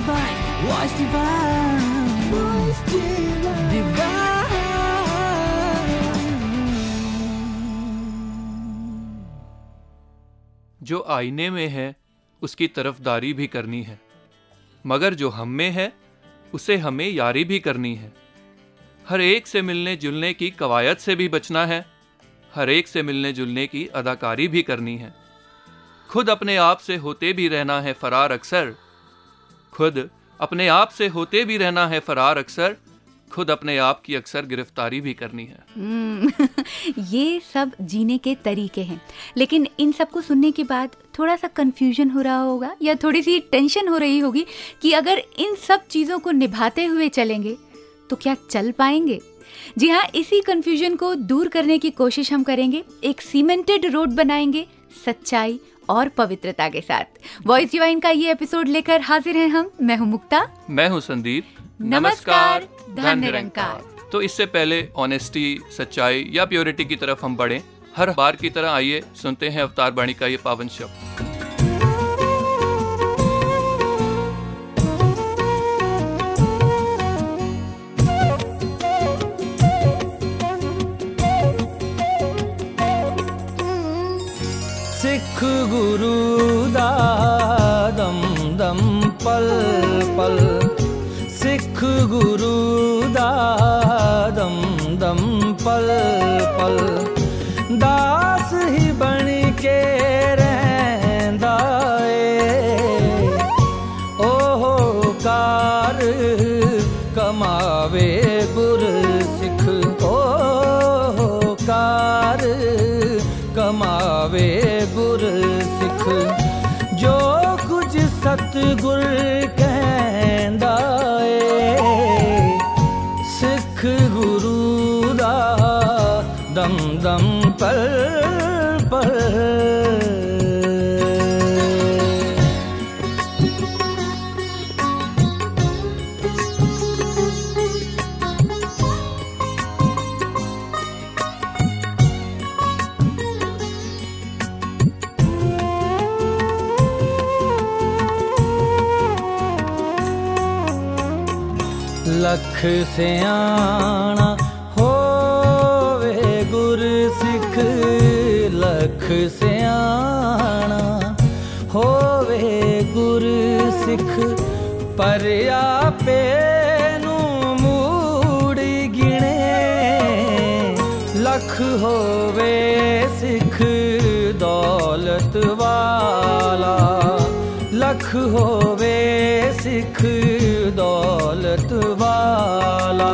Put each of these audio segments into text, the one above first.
divine, voice divine, voice divine. जो आईने में है उसकी तरफदारी भी करनी है। मगर जो हम में है उसे हमें यारी भी करनी है। हर एक से मिलने जुलने की कवायद से भी बचना है। हर एक से मिलने जुलने की अदाकारी भी करनी है। खुद अपने आप से होते भी रहना है फरार अक्सर खुद अपने आप से होते भी रहना है फरार अक्सर खुद अपने आप की अक्सर गिरफ्तारी भी करनी है। हम्म, ये सब जीने के तरीके हैं। लेकिन इन सबको सुनने के बाद थोड़ा सा कंफ्यूजन हो रहा होगा या थोड़ी सी टेंशन हो रही होगी कि अगर इन सब चीज़ों को निभाते हुए चलेंगे तो क्या चल पाएँगे? जी हाँ इसी कंफ्यूजन को दूर करने की कोशिश हम करेंगे। एक सीमेंटेड रोड बनाएँगे सच्चाई और पवित्रता के साथ। वॉइस डिवाइन का ये एपिसोड लेकर हाजिर हैं हम। मैं हूँ मुक्ता। मैं हूँ संदीप। नमस्कार, धन निरंकार। तो इससे पहले ऑनेस्टी सच्चाई या प्योरिटी की तरफ़ हम बढ़े। हर बार की तरह आइए सुनते हैं अवतार बाणी का ये पावन शब्द। ि गुरु दादमदम पल पल सिख गुरु ਲਖ ਸਿਆਣਾ ਹੋਵੇ ਗੁਰ ਸਿੱਖ ਲਖ ਸਿਆਣਾ ਹੋਵੇ ਗੁਰ ਸਿੱਖ ਪਰ ਆਪੇ ਨੂੰ ਮੂੜ ਗਿਣੇ ਲਖ ਹੋਵੇ ਸਿੱਖ ਦੌਲਤ ਵਾਲਾ ਲਖ ਹੋਵੇ ਸਿੱਖ ਦੌਲਤ वाला।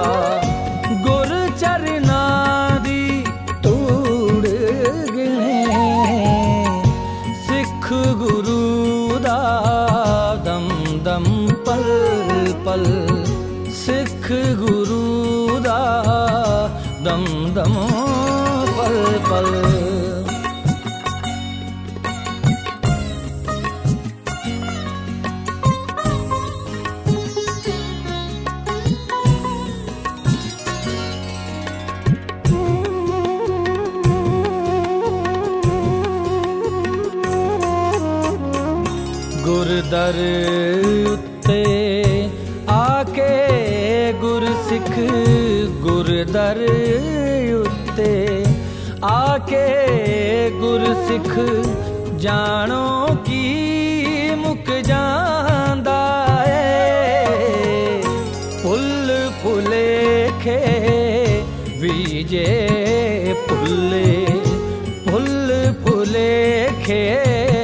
गुर चरनारी तूड़ गिणे सिख गुरु दम दम पल पल। सिख गुरु दा दम दम पल पल। ਦਰ ਉੱਤੇ ਆ ਕੇ ਗੁਰ ਸਿੱਖ ਗੁਰ ਦਰ ਉੱਤੇ ਆ ਕੇ ਗੁਰ ਸਿੱਖ ਜਾਣੋ ਕੀ ਮੁੱਕ ਜਾਂਦਾ ਏ। ਪੁੱਲ ਪੁਲੇ ਖੇ ਵਿਜੇ ਪੁੱਲੇ ਪੁੱਲ ਪੁਲੇ ਖੇ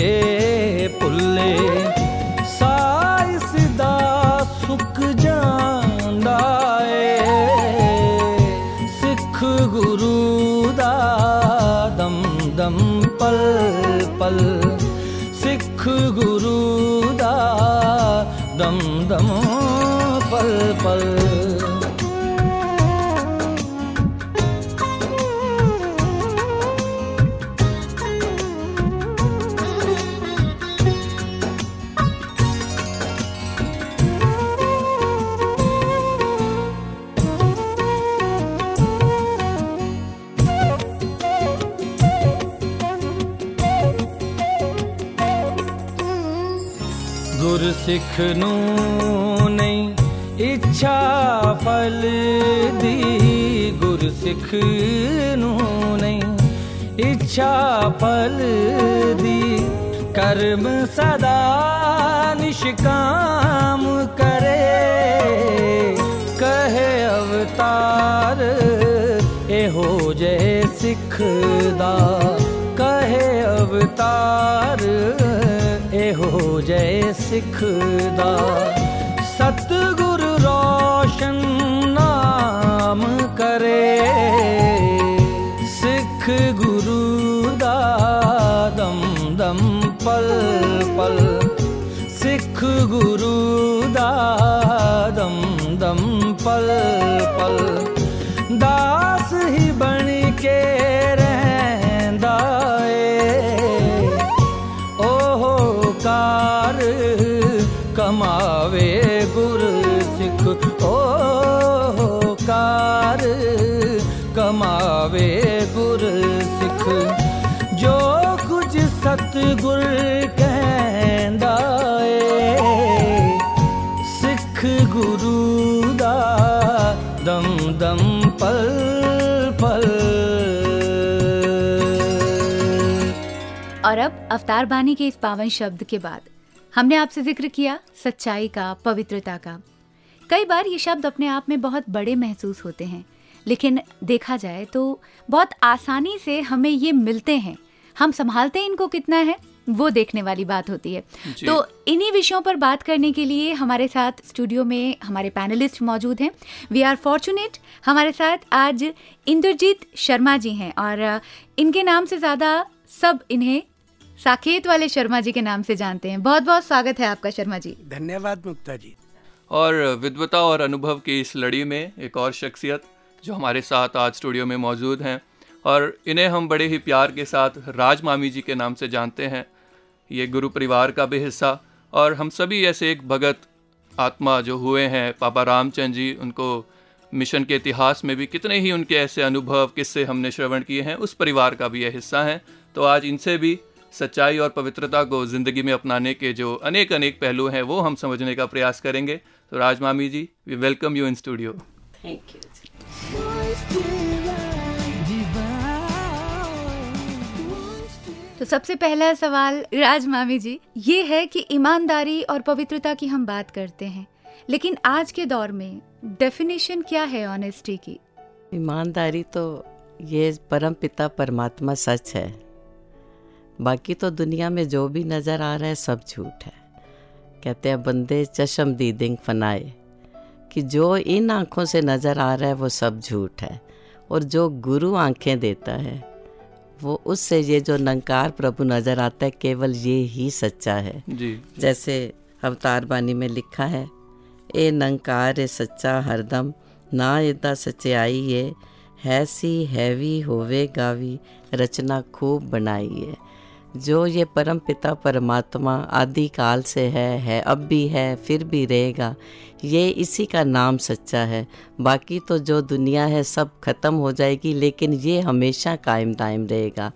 ਵੀਜੇ ਪੁੱਲੇ ਸਾਇਸ ਦਾ ਸੁੱਕ ਜਾਂਦਾ ਏ। ਸਿੱਖ ਗੁਰੂ ਦਾ ਦਮ ਦਮ ਪਲ ਪਲ, ਸਿੱਖ ਗੁਰੂ ਦਾ ਦਮ ਦਮ ਪਲ ਪਲ। ਸਿੱਖ ਨੂੰ ਨਹੀਂ, ਇੱਛਾ ਫਲਦੀ ਗੁਰ ਸਿੱਖ ਨੂੰ ਨਹੀਂ, ਇੱਛਾ ਫਲਦੀ ਕਰਮ ਸਦਾ ਨਿਸ਼ਕਾਮ ਕਰੇ। ਕਹੇ ਅਵਤਾਰ, ਇਹੋ ਜੇ ਸਿੱਖ ਦਾ। ਕਹੇ ਅਵਤਾਰ ਇਹੋ ਜੈ ਸਿੱਖ ਦਾ ਸਤਿਗੁਰ ਰੋਸ਼ਨ ਨਾਮ ਕਰੇ। ਸਿੱਖ ਗੁਰੂ ਦਾ ਦਮ ਦਮ ਪਲ ਪਲ। ਸਿੱਖ ਗੁਰੂ ਦਾ ਦਮ ਦਮ ਪਲ अब बानी के इस पावन शब्द के बाद हमने आपसे ज़िक्र किया सच्चाई का पवित्रता का। कई बार ये शब्द अपने आप में बहुत बड़े महसूस होते हैं लेकिन देखा जाए तो बहुत आसानी से हमें ये मिलते हैं। हम संभालते हैं इनको कितना है वो देखने वाली बात होती है। तो इन्हीं विषयों पर बात करने के लिए हमारे साथ स्टूडियो में हमारे पैनलिस्ट मौजूद हैं। We are fortunate. हमारे साथ आज इंद्रजीत शर्मा जी हैं और इनके नाम से ज़्यादा सब इन्हें साकेत वाले शर्मा जी के नाम से जानते हैं। बहुत बहुत स्वागत है आपका शर्मा जी। धन्यवाद मुक्ता जी। और विद्वता और अनुभव की इस लड़ी में एक और शख्सियत जो हमारे साथ आज स्टूडियो में मौजूद हैं और इन्हें हम बड़े ही प्यार के साथ राज मामी जी के नाम से जानते हैं। ये गुरु परिवार का भी हिस्सा और हम सभी ऐसे एक भगत आत्मा जो हुए हैं पापा रामचंद जी उनको मिशन के इतिहास में भी कितने ही उनके ऐसे अनुभव किससे हमने श्रवण किए हैं उस परिवार का भी यह हिस्सा हैं। तो आज इनसे भी सच्चाई और पवित्रता को ज़िंदगी में अपनाने के जो अनेक अनेक पहलू हैं वो हम समझने का प्रयास करेंगे। तो राज मामी ji we welcome you in studio Thank you. तो सबसे पहला सवाल राज मामी जी ये है कि ईमानदारी और पवित्रता की हम बात करते हैं लेकिन आज के दौर में डेफिनेशन क्या है ऑनेस्टी की? ईमानदारी तो ये परम पिता परमात्मा सच है। बाकी तो दुनिया में जो भी नज़र आ रहा है सब झूठ है। कहते हैं बंदे चशम दीदिंग फनाए कि जो इन आँखों से नज़र आ रहा है वो सब झूठ है और जो गुरु आँखें देता है वो उससे ये जो नंकार प्रभु नज़र आता है केवल ये ही सच्चा है। जी। जैसे अवतार बानी में लिखा है ए नंकार ए सच्चा हरदम ना इदा सच्चाई ये हैसी हैवी होवे गावी रचना खूब बनाई है। जो ये परम पिता परमात्मा आदि काल से है है, अब भी है, फिर भी रहेगा, ये इसी का नाम सच्चा है। बाकी तो जो दुनिया है, सब ख़त्म हो जाएगी, लेकिन ये हमेशा कायम दायम रहेगा।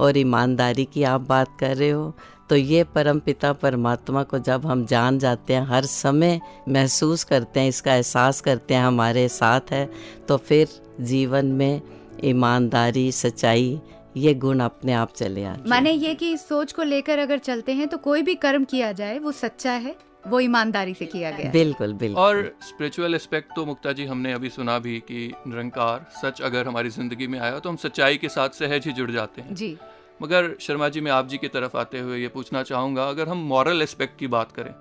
और ईमानदारी की आप बात कर रहे हो तो ये परम पिता परमात्मा को जब हम जान जाते हैं, हर समय महसूस करते हैं, इसका एहसास करते हैं, हमारे साथ है तो फिर जीवन में ईमानदारी, सच्चाई ये गुण अपने आप चले आते माने ये कि इस सोच को लेकर अगर चलते हैं तो कोई भी कर्म किया जाए वो सच्चा है वो ईमानदारी से किया गया बिल्कुल बिल्कुल। और स्पिरिचुअल एस्पेक्ट तो मुक्ता जी हमने अभी सुना भी कि निरंकार सच अगर हमारी ज़िंदगी में आया तो हम सच्चाई के साथ सहज ही जुड़ जाते हैं। जी। मगर शर्मा जी मैं आप जी की तरफ़ आते हुए ये पूछना चाहूँगा अगर हम मॉरल एस्पेक्ट की बात करें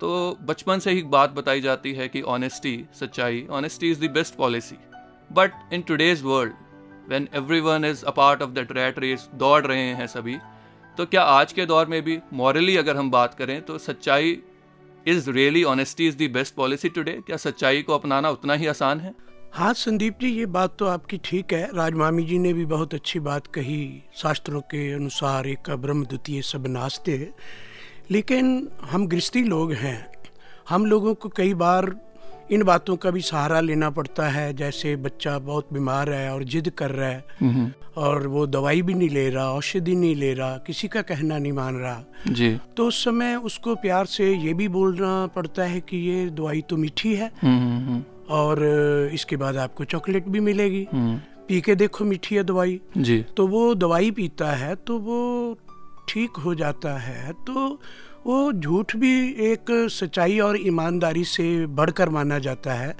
तो बचपन से ही बात बताई जाती है कि ऑनेस्टी सच्चाई honesty is the best policy but in today's world when everyone is a part of that rat race दौड़ रहे हैं सभी तो क्या आज के दौर में भी मॉरली अगर हम बात करें तो सच्चाई is really honesty is the best policy today क्या सच्चाई को अपनाना उतना ही आसान है? हाँ संदीप जी, ये बात तो आपकी ठीक है। राजमामी जी ने भी बहुत अच्छी बात कही, शास्त्रों के अनुसार एक ब्रह्म द्वितीय सब नास्ते लेकिन हम गृहस्थी लोग हैं। हम लोगों को कई बार इन बातों का भी सहारा लेना पड़ता है। जैसे बच्चा बहुत बीमार है और जिद कर रहा है हम्म, और वो दवाई भी नहीं ले रहा औषधि नहीं ले रहा किसी का कहना नहीं मान रहा। जी। तो उस समय उसको प्यार से ये भी बोलना पड़ता है कि ये दवाई तो मीठी है हम्म, हम्म, हम्म, और इसके बाद आपको चॉकलेट भी मिलेगी। हम्म, पी के देखो मीठी है दवाई। जी। तो वो दवाई पीता है तो वो ठीक हो जाता है। तो वो झूठ भी एक सच्चाई और ईमानदारी से बढ़कर माना जाता है।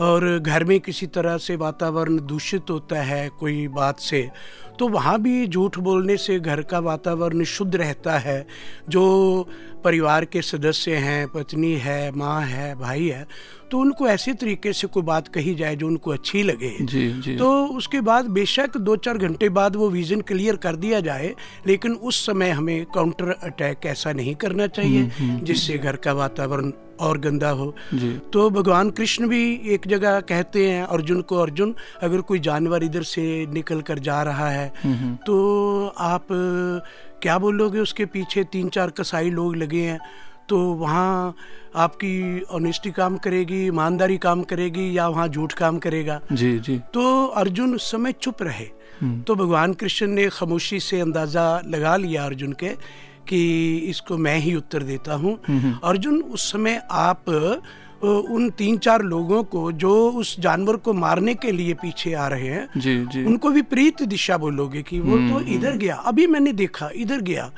और घर में किसी तरह से वातावरण दूषित होता है कोई बात से तो वहाँ भी झूठ बोलने से घर का वातावरण शुद्ध रहता है। जो परिवार के सदस्य हैं पत्नी है माँ है भाई है तो उनको ऐसे तरीके से कोई बात कही जाए जो उनको अच्छी लगे। जी जी। तो उसके बाद बेशक दो चार घंटे बाद वो विजन क्लियर कर दिया जाए लेकिन उस समय हमें काउंटर अटैक ऐसा नहीं करना चाहिए जिससे घर का वातावरण और गंदा हो। तो भगवान कृष्ण भी एक जगह कहते हैं अर्जुन को अर्जुन अगर कोई जानवर इधर से निकल कर जा रहा है तो आप क्या बोलोगे उसके पीछे तीन चार कसाई लोग लगे हैं तो वहाँ आपकी ऑनेस्टी काम करेगी ईमानदारी काम करेगी या वहाँ झूठ काम करेगा? जी जी। तो अर्जुन उस समय चुप रहे। तो भगवान कृष्ण ने खामोशी से अंदाज़ा लगा लिया अर्जुन के कि इसको मैं ही उत्तर देता हूँ। अर्जुन उस समय आप उन तीन चार लोगों को जो उस जानवर को मारने के लिए पीछे आ रहे हैं जी जी। उनको विपरीत दिशा बोलोगे कि वो तो इधर गया अभी मैंने देखा इधर गया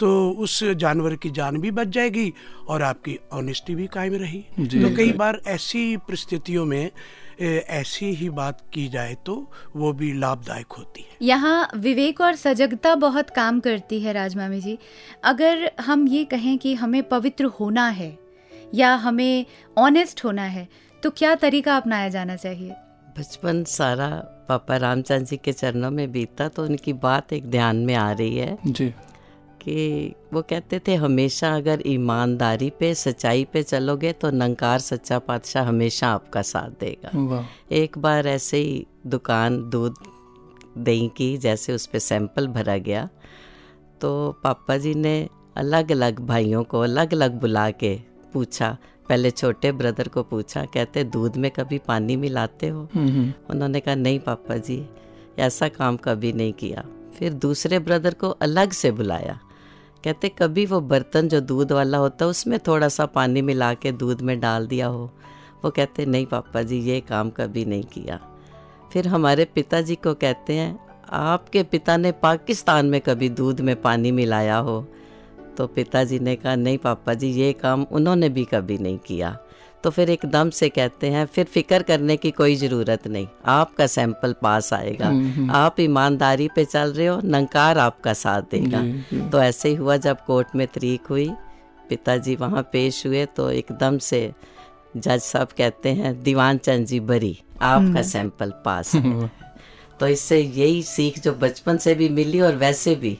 तो उस जानवर की जान भी बच जाएगी और आपकी ऑनेस्टी भी कायम रही। तो कई बार ऐसी परिस्थितियों में ऐसी ही बात की जाए तो वो भी लाभदायक होती है। यहाँ विवेक और सजगता बहुत काम करती है राजमामी जी। अगर हम ये कहें कि हमें पवित्र होना है या हमें ऑनेस्ट होना है तो क्या तरीका अपनाया जाना चाहिए? बचपन सारा पापा रामचंद्र जी के चरणों में बीता तो उनकी बात एक ध्यान में आ रही है जी। कि वो कहते थे हमेशा अगर ईमानदारी पे सच्चाई पे चलोगे तो नंकार सच्चा पातशाह हमेशा आपका साथ देगा। एक बार ऐसे ही दुकान दूध दही की जैसे उस पर सैंपल भरा गया तो पापा जी ने अलग अलग भाइयों को अलग अलग बुला के पूछा पहले छोटे ब्रदर को पूछा कहते दूध में कभी पानी मिलाते हो? हम्म, हम्म, उन्होंने कहा नहीं पापा जी ऐसा काम कभी नहीं किया। फिर दूसरे ब्रदर को अलग से बुलाया। कहते कभी वो बर्तन जो दूध वाला होता है उसमें थोड़ा सा पानी मिला के दूध में डाल दिया हो? वो कहते नहीं पापा जी ये काम कभी नहीं किया। फिर हमारे पिताजी को कहते हैं आपके पिता ने पाकिस्तान में कभी दूध में पानी मिलाया हो? तो पिताजी ने कहा नहीं पापा जी ये काम उन्होंने भी कभी नहीं किया। तो फिर एकदम से कहते हैं फिर फ़िक्र करने की कोई ज़रूरत नहीं आपका सैंपल पास आएगा। आप ईमानदारी पे चल रहे हो नंकार आपका साथ देगा। तो ऐसे ही हुआ जब कोर्ट में तरीक हुई पिताजी वहाँ पेश हुए तो एकदम से जज साहब कहते हैं दीवान चंद जी बरी आपका सैंपल पास है तो इससे यही सीख जो बचपन से भी मिली और वैसे भी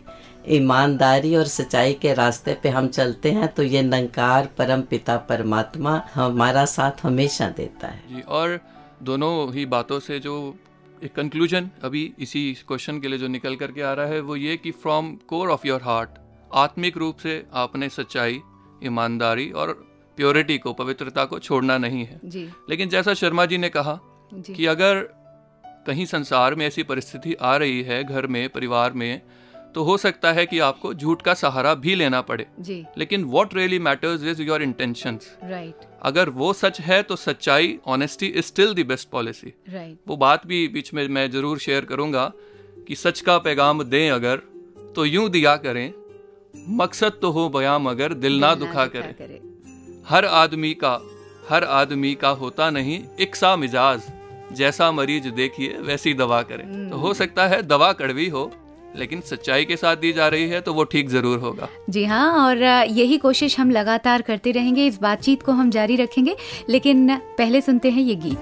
ईमानदारी और सच्चाई के रास्ते पे हम चलते हैं तो ये नंकार परम पिता परमात्मा हमारा साथ हमेशा देता है। जी और दोनों ही बातों से जो एक कंक्लूजन अभी इसी क्वेश्चन के लिए जो निकल करके आ रहा है वो ये कि from core of your heart आत्मिक रूप से आपने सच्चाई ईमानदारी और प्योरिटी को पवित्रता को छोड़ना नहीं है। जी। लेकिन जैसा शर्मा जी ने कहा जी। कि अगर कहीं संसार में ऐसी परिस्थिति आ रही है घर में परिवार में तो हो सकता है कि आपको झूठ का सहारा भी लेना पड़े। जी। लेकिन what really matters is your intentions right अगर वो सच है तो सच्चाई honesty is still the best policy right वो बात भी बीच में मैं ज़रूर शेयर करूँगा कि सच का पैगाम दें अगर तो यूँ दिया करें मकसद तो हो बयाम अगर दिल ना दुखा करे। हर आदमी का हर आदमी का होता नहीं एक सा मिजाज जैसा मरीज़ देखिए वैसी दवा करे। तो हो सकता है दवा कड़वी हो लेकिन सच्चाई के साथ दी जा रही है तो वो ठीक ज़रूर होगा। जी हाँ और यही कोशिश हम लगातार करते रहेंगे इस बातचीत को हम जारी रखेंगे लेकिन पहले सुनते हैं ये गीत।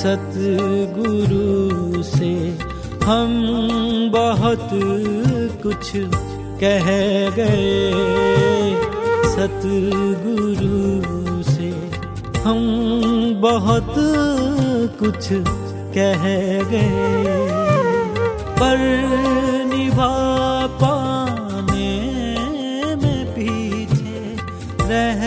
सतगुरु से हम बहुत कुछ कह गए। सतगुरु से हम बहुत कुछ कह गए पर निभा पाने में पीछे रह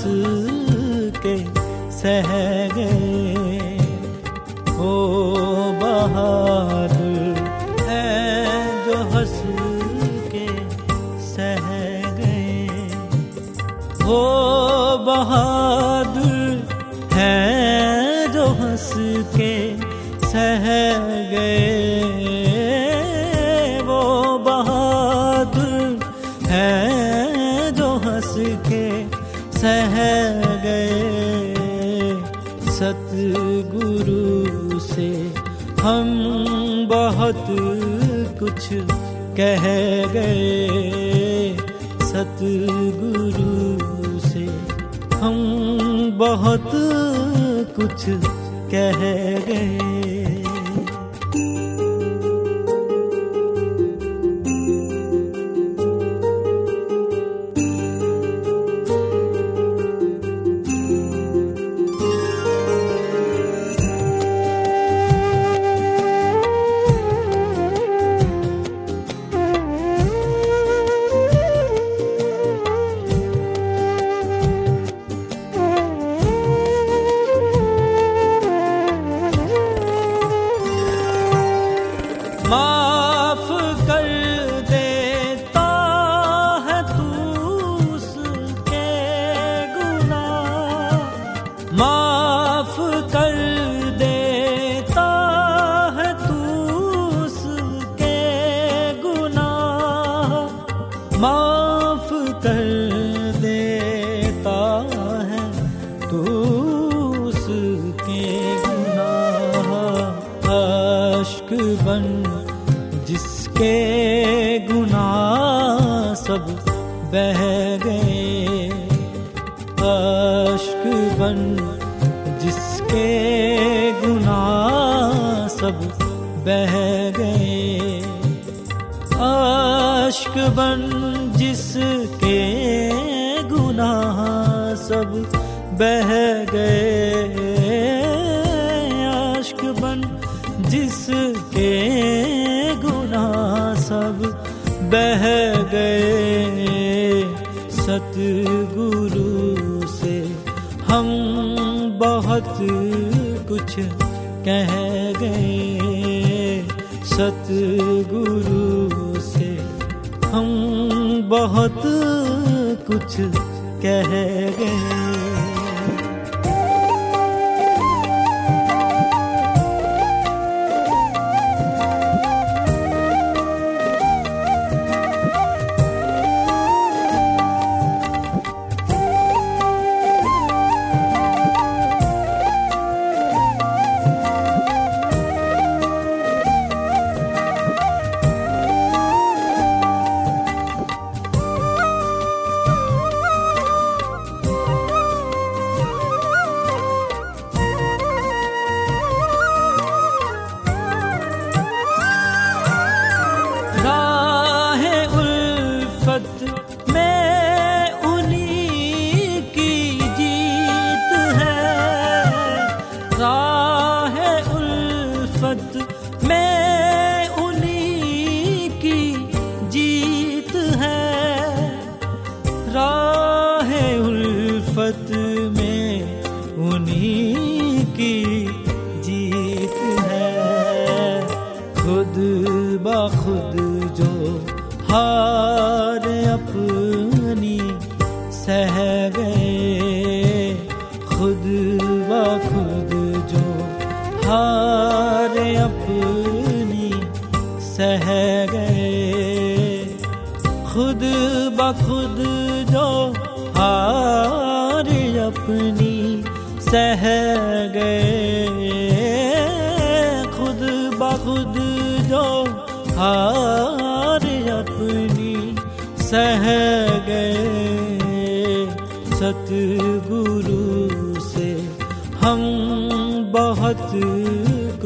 हंस के सह गए। कह गए सतगुरु से हम बहुत कुछ कह गए। Then. कह गए सतगुरु से हम बहुत कुछ कह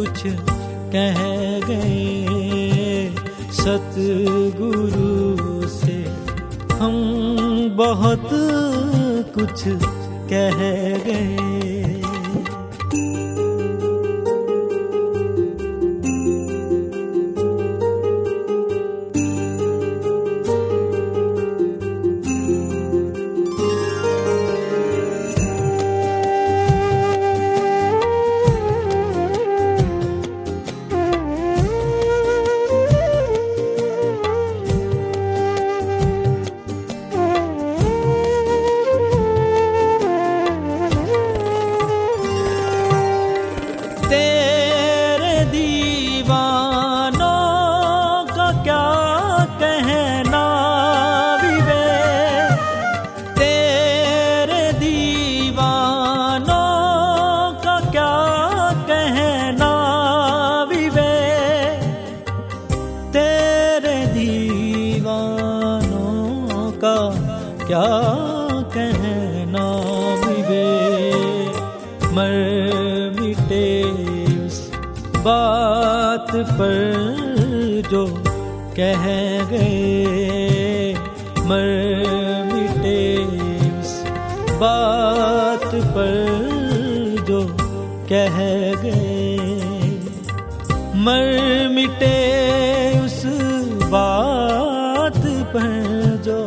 कुछ कह गए। सतगुरु से हम बहुत कुछ कह गए। कह गए, मर मिटे उस बात पर जो कह गए। मर मिटे उस बात पर जो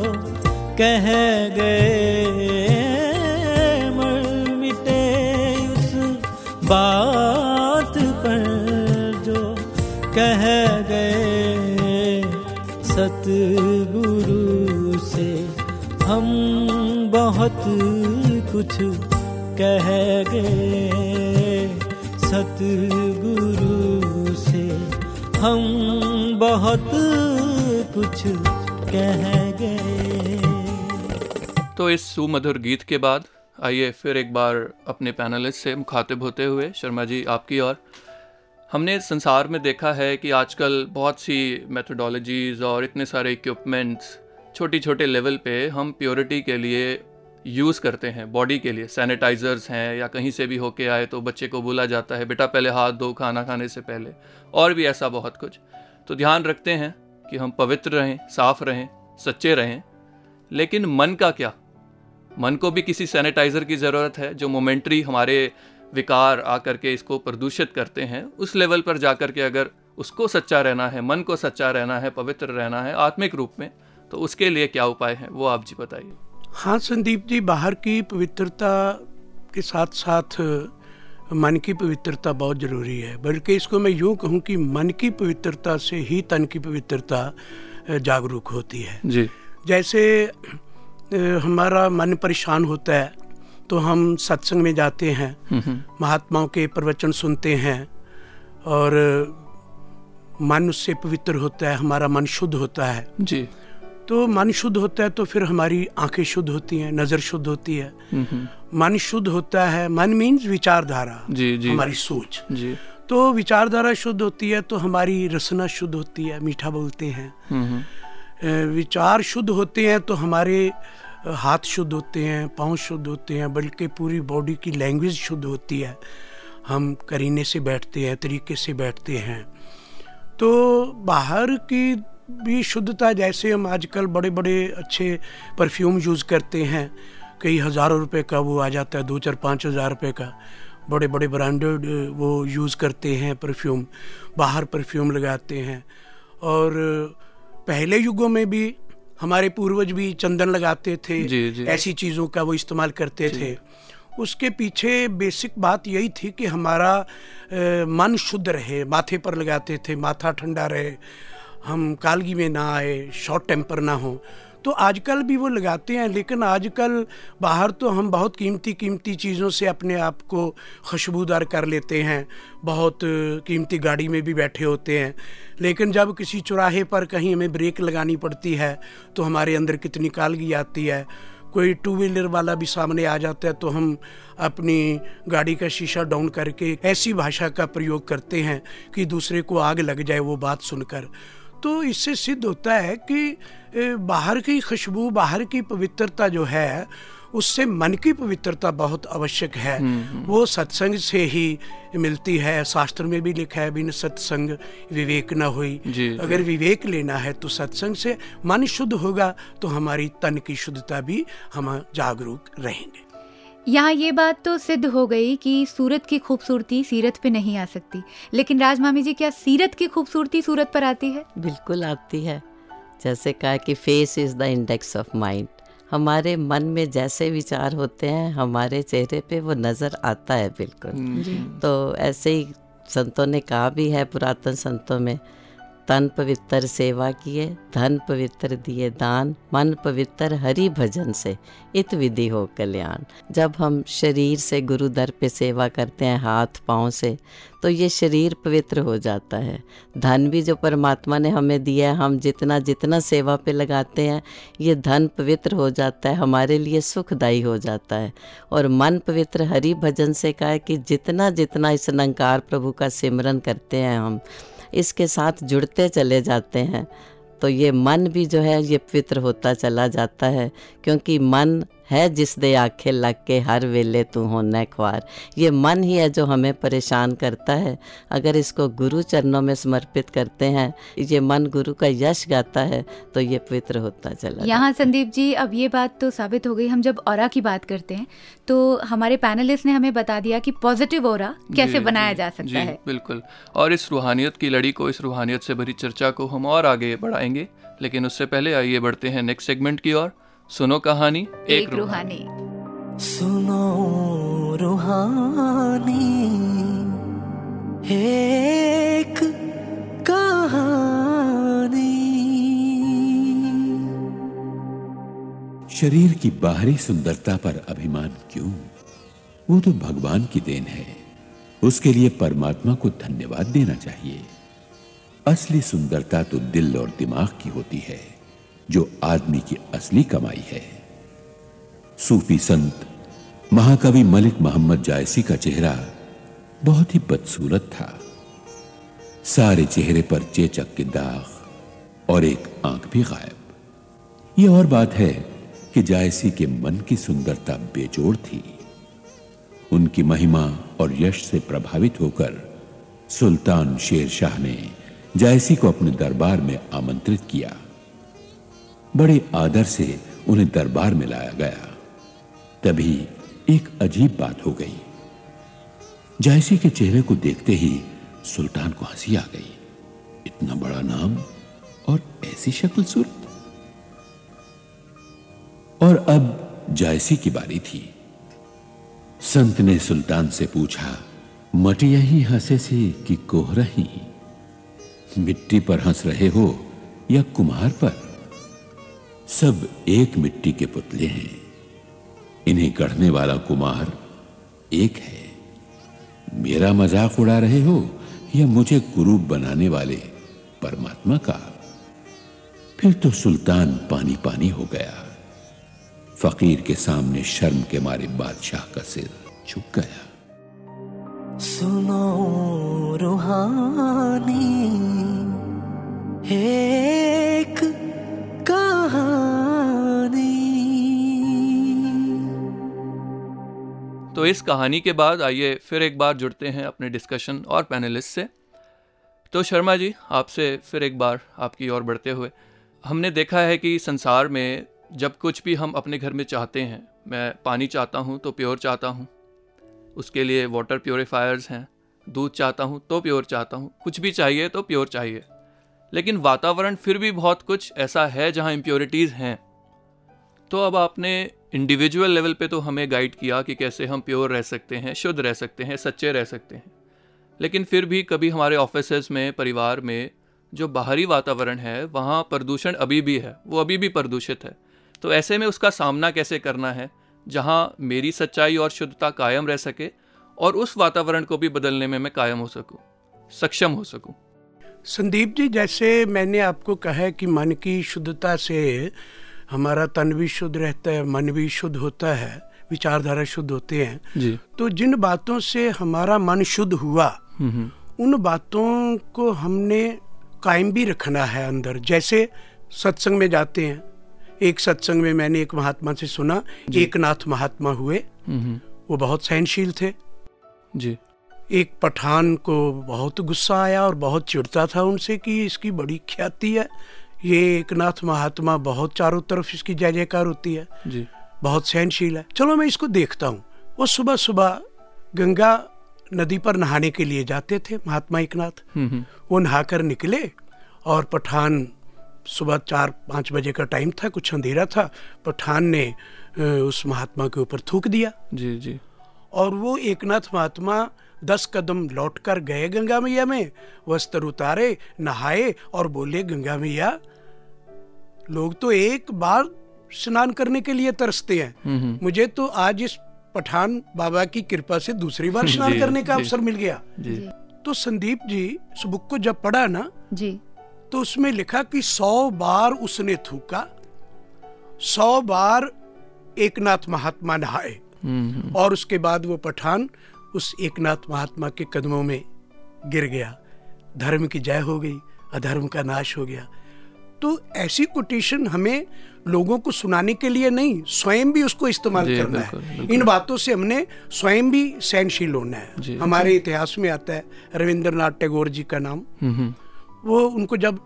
कह गए कह गए, सतगुरु से हम बहुत कुछ कह गए। तो इस सुमधुर गीत के बाद आइए फिर एक बार अपने पैनलिस्ट से मुखातिब होते हुए, शर्मा जी, आपकी और हमने संसार में देखा है कि आजकल बहुत सी मेथोडोलॉजीज़ और इतने सारे इक्विपमेंट्स छोटी छोटे लेवल पे हम प्योरिटी के लिए यूज़ करते हैं बॉडी के लिए। सैनिटाइजर्स हैं या कहीं से भी होके आए तो बच्चे को बोला जाता है, बेटा पहले हाथ धो, खाना खाने से पहले। और भी ऐसा बहुत कुछ। तो ध्यान रखते हैं कि हम पवित्र रहें, साफ़ रहें, सच्चे रहें। लेकिन मन का क्या? मन को भी किसी सैनिटाइजर की ज़रूरत है जो मोमेंट्री हमारे विकार आकर के इसको प्रदूषित करते हैं। उस लेवल पर जाकर के अगर उसको सच्चा रहना है, मन को सच्चा रहना है, पवित्र रहना है, आत्मिक रूप में तो उसके लिए क्या उपाय है, वो आप जी बताइए। हाँ संदीप जी बाहर की पवित्रता के साथ साथ मन की पवित्रता बहुत ज़रूरी है। बल्कि इसको मैं यूँ कहूँ कि मन की पवित्रता से ही तन की पवित्रता जागरूक होती है। जी। जैसे हमारा मन परेशान होता है तो हम सत्संग में जाते हैं महात्माओं के प्रवचन सुनते हैं और मन उससे पवित्र होता है हमारा मन शुद्ध होता है। जी। तो मन शुद्ध होता है तो फिर हमारी आँखें शुद्ध होती हैं नज़र शुद्ध होती है। मन शुद्ध होता है मन मीन्स विचारधारा जी जी। हमारी सोच। जी। तो विचारधारा शुद्ध होती है तो हमारी रसना शुद्ध होती है मीठा बोलते हैं। विचार शुद्ध होते हैं तो हमारे हाथ शुद्ध होते हैं पाँव शुद्ध होते हैं बल्कि पूरी बॉडी की लैंग्वेज शुद्ध होती है। हम करीने से बैठते हैं तरीके से बैठते हैं। तो बाहर की भी शुद्धता जैसे हम आजकल बड़े बड़े अच्छे परफ्यूम यूज़ करते हैं। कई हज़ारों रुपए का वो आ जाता है दो चार पाँच हज़ार रुपये का। बड़े बड़े ब्रांडेड वो यूज़ करते हैं परफ्यूम बाहर परफ्यूम लगाते हैं। और पहले युगों में भी हमारे पूर्वज भी चंदन लगाते थे जी, जी। ऐसी चीज़ों का वो इस्तेमाल करते थे। उसके पीछे बेसिक बात यही थी कि हमारा ए, मन शुद्ध रहे माथे पर लगाते थे माथा ठंडा रहे। हम कालगी में ना आए शॉर्ट टेम्पर ना हो। तो आजकल भी वो लगाते हैं, लेकिन आजकल बाहर तो हम बहुत कीमती कीमती चीज़ों से अपने आप को खुशबूदार कर लेते हैं। बहुत कीमती गाड़ी में भी बैठे होते हैं। लेकिन जब किसी चौराहे पर कहीं हमें ब्रेक लगानी पड़ती है तो हमारे अंदर कितनी कालगी आती है। कोई टू व्हीलर वाला भी सामने आ जाता है तो हम अपनी गाड़ी का शीशा डाउन करके ऐसी भाषा का प्रयोग करते हैं कि दूसरे को आग लग जाए वो बात सुनकर। तो इससे सिद्ध होता है कि बाहर की खुशबू बाहर की पवित्रता जो है उससे मन की पवित्रता बहुत आवश्यक है। वो सत्संग से ही मिलती है। शास्त्र में भी लिखा है बिन सत्संग विवेक न हुई। जी, अगर विवेक लेना है तो सत्संग से मन शुद्ध होगा तो हमारी तन की शुद्धता भी हम जागरूक रहेंगे। यहाँ ये बात तो सिद्ध हो गई कि सूरत की खूबसूरती सीरत पे नहीं आ सकती। लेकिन राज मामी जी क्या सीरत की खूबसूरती सूरत पर आती है? बिल्कुल आती है। जैसे कहा कि face is the index of mind हमारे मन में जैसे विचार होते हैं हमारे चेहरे पे वो नज़र आता है बिल्कुल। तो ऐसे ही संतों ने कहा भी है पुरातन संतों में तन पवित्र सेवा किए, धन पवित्र दिए दान, मन पवित्र हरि भजन से। इत विधि हो कल्याण। जब हम शरीर से गुरु दर पे सेवा करते हैं, हाथ पाँव से तो ये शरीर पवित्र हो जाता है। धन भी जो परमात्मा ने हमें दिया है, हम जितना जितना सेवा पे लगाते हैं, ये धन पवित्र हो जाता है, हमारे लिए सुखदायी हो जाता है। और मन पवित्र हरि भजन से कहा है कि जितना जितना इस अलंकार प्रभु का सिमरन करते हैं हम इसके साथ जुड़ते चले जाते हैं। तो ये मन भी जो है, ये पवित्र होता चला जाता है, क्योंकि मन है जिस दे आखे लग के हर वेले तू होना ख्वार ये मन ही है जो हमें परेशान करता है। अगर इसको गुरु चरणों में समर्पित करते हैं ये मन गुरु का यश गाता है तो ये पवित्र होता चला यहाँ संदीप जी अब ये बात तो साबित हो गई। हम जब और की बात करते हैं तो हमारे पैनलिस्ट ने हमें बता दिया कि पॉजिटिव और कैसे बनाया जा सकता जी, है। बिल्कुल। और इस रूहानियत की लड़ी को इस रूहानियत से भरी चर्चा को हम और आगे बढ़ाएँगे। लेकिन उससे पहले आइए बढ़ते हैं नेक्स्ट सेगमेंट की ओर। सुनो कहानी एक, एक रूहानी। सुनो रूहानी एक कहानी। शरीर की बाहरी सुंदरता पर अभिमान क्यों? वो तो भगवान की देन है। उसके लिए परमात्मा को धन्यवाद देना चाहिए। असली सुंदरता तो दिल और दिमाग की होती है। जो आदमी की असली कमाई है। सूफी संत, महाकवि मलिक मोहम्मद जायसी का चेहरा बहुत ही बदसूरत था। सारे चेहरे पर चेचक के दाग और एक आँख भी गायब। यह और बात है कि जायसी के मन की सुंदरता बेजोड़ थी। उनकी महिमा और यश से प्रभावित होकर सुल्तान शेर शाह ने जायसी को अपने दरबार में आमंत्रित किया। बड़े आदर से उन्हें दरबार में लाया गया। तभी एक अजीब बात हो गई। जायसी के चेहरे को देखते ही सुल्तान को हँसी आ गई। इतना बड़ा नाम और ऐसी शक्ल सूरत और अब जायसी की बारी थी। संत ने सुल्तान से पूछा मटिया ही हंसे सी कि कोह रही मिट्टी पर हंस रहे हो या कुम्हार पर? सब एक मिट्टी के पुतले हैं। इन्हें गढ़ने वाला कुमार एक है। मेरा मज़ाक उड़ा रहे हो या मुझे गुरु बनाने वाले परमात्मा का? फिर तो सुल्तान पानी पानी हो गया। फकीर के सामने शर्म के मारे बादशाह का सिर झुक गया। सुनो रूहानी, एक तो इस कहानी के बाद आइए फिर एक बार जुड़ते हैं अपने डिस्कशन और पैनलिस्ट से। तो शर्मा जी, आपसे फिर एक बार आपकी ओर बढ़ते हुए। हमने देखा है कि संसार में जब कुछ भी हम अपने घर में चाहते हैं, मैं पानी चाहता हूँ तो प्योर चाहता हूँ। उसके लिए वाटर प्योरीफायर्स हैं, दूध चाहता हूँ तो प्योर चाहता हूँ। कुछ भी चाहिए तो प्योर चाहिए। लेकिन वातावरण फिर भी बहुत कुछ ऐसा है जहाँ इम्प्योरिटीज़ हैं। तो अब आपने इंडिविजुअल लेवल पे तो हमें गाइड किया कि कैसे हम प्योर रह सकते हैं, शुद्ध रह सकते हैं, सच्चे रह सकते हैं। लेकिन फिर भी कभी हमारे ऑफ़िस में, परिवार में जो बाहरी वातावरण है, वहाँ प्रदूषण अभी भी है, वो अभी भी प्रदूषित है। तो ऐसे में उसका सामना कैसे करना है, जहाँ मेरी सच्चाई और शुद्धता कायम रह सके और उस वातावरण को भी बदलने में मैं कायम हो सकूँ, सक्षम हो सकूँ। संदीप जी जैसे मैंने आपको कहा है कि मन की शुद्धता से हमारा तन भी शुद्ध रहता है मन भी शुद्ध होता है विचारधारा शुद्ध होते हैं। जी। तो जिन बातों से हमारा मन शुद्ध हुआ उन बातों को हमने कायम भी रखना है अंदर। जैसे सत्संग में जाते हैं एक सत्संग में मैंने एक महात्मा से सुना एक नाथ महात्मा हुए वो बहुत सहनशील थे। जी। एक पठान को बहुत गुस्सा आया और बहुत चिढ़ता था उनसे कि इसकी बड़ी ख्याति है। ये एक नाथ महात्मा बहुत चारों तरफ़ इसकी जय जयकार होती है। जी। बहुत सहनशील है। चलो मैं इसको देखता हूँ। वो सुबह सुबह गंगा नदी पर नहाने के लिए जाते थे महात्मा एक नाथ वो नहाकर निकले और पठान सुबह चार पाँच बजे का टाइम था कुछ अंधेरा था। पठान ने उस महात्मा के ऊपर थूक दिया। जी जी। और वो एकनाथ महात्मा दस कदम लौट कर गए गंगा मैया में। वस्त्र उतारे नहाए और बोले गंगा मैया लोग तो एक बार स्नान करने के लिए तरसते हैं। मुझे तो आज इस पठान बाबा की कृपा से दूसरी बार स्नान करने का अवसर मिल गया। जी। तो संदीप जी इस बुक को जब पढ़ा ना जी। तो उसमें लिखा कि सौ बार उसने थूका सौ बार एकनाथ महात्मा नहाए और उसके बाद वो पठान उस एकनाथ महात्मा के कदमों में गिर गया। धर्म की जय हो गई अधर्म का नाश हो गया। तो ऐसी कोटेशन हमें लोगों को सुनाने के लिए नहीं स्वयं भी उसको इस्तेमाल करना बिल्कुल, है। बिल्कुल। इन बातों से हमने स्वयं भी सहनशील होना है। हमारे इतिहास में आता है रविंद्रनाथ टैगोर जी का नाम। वो उनको जब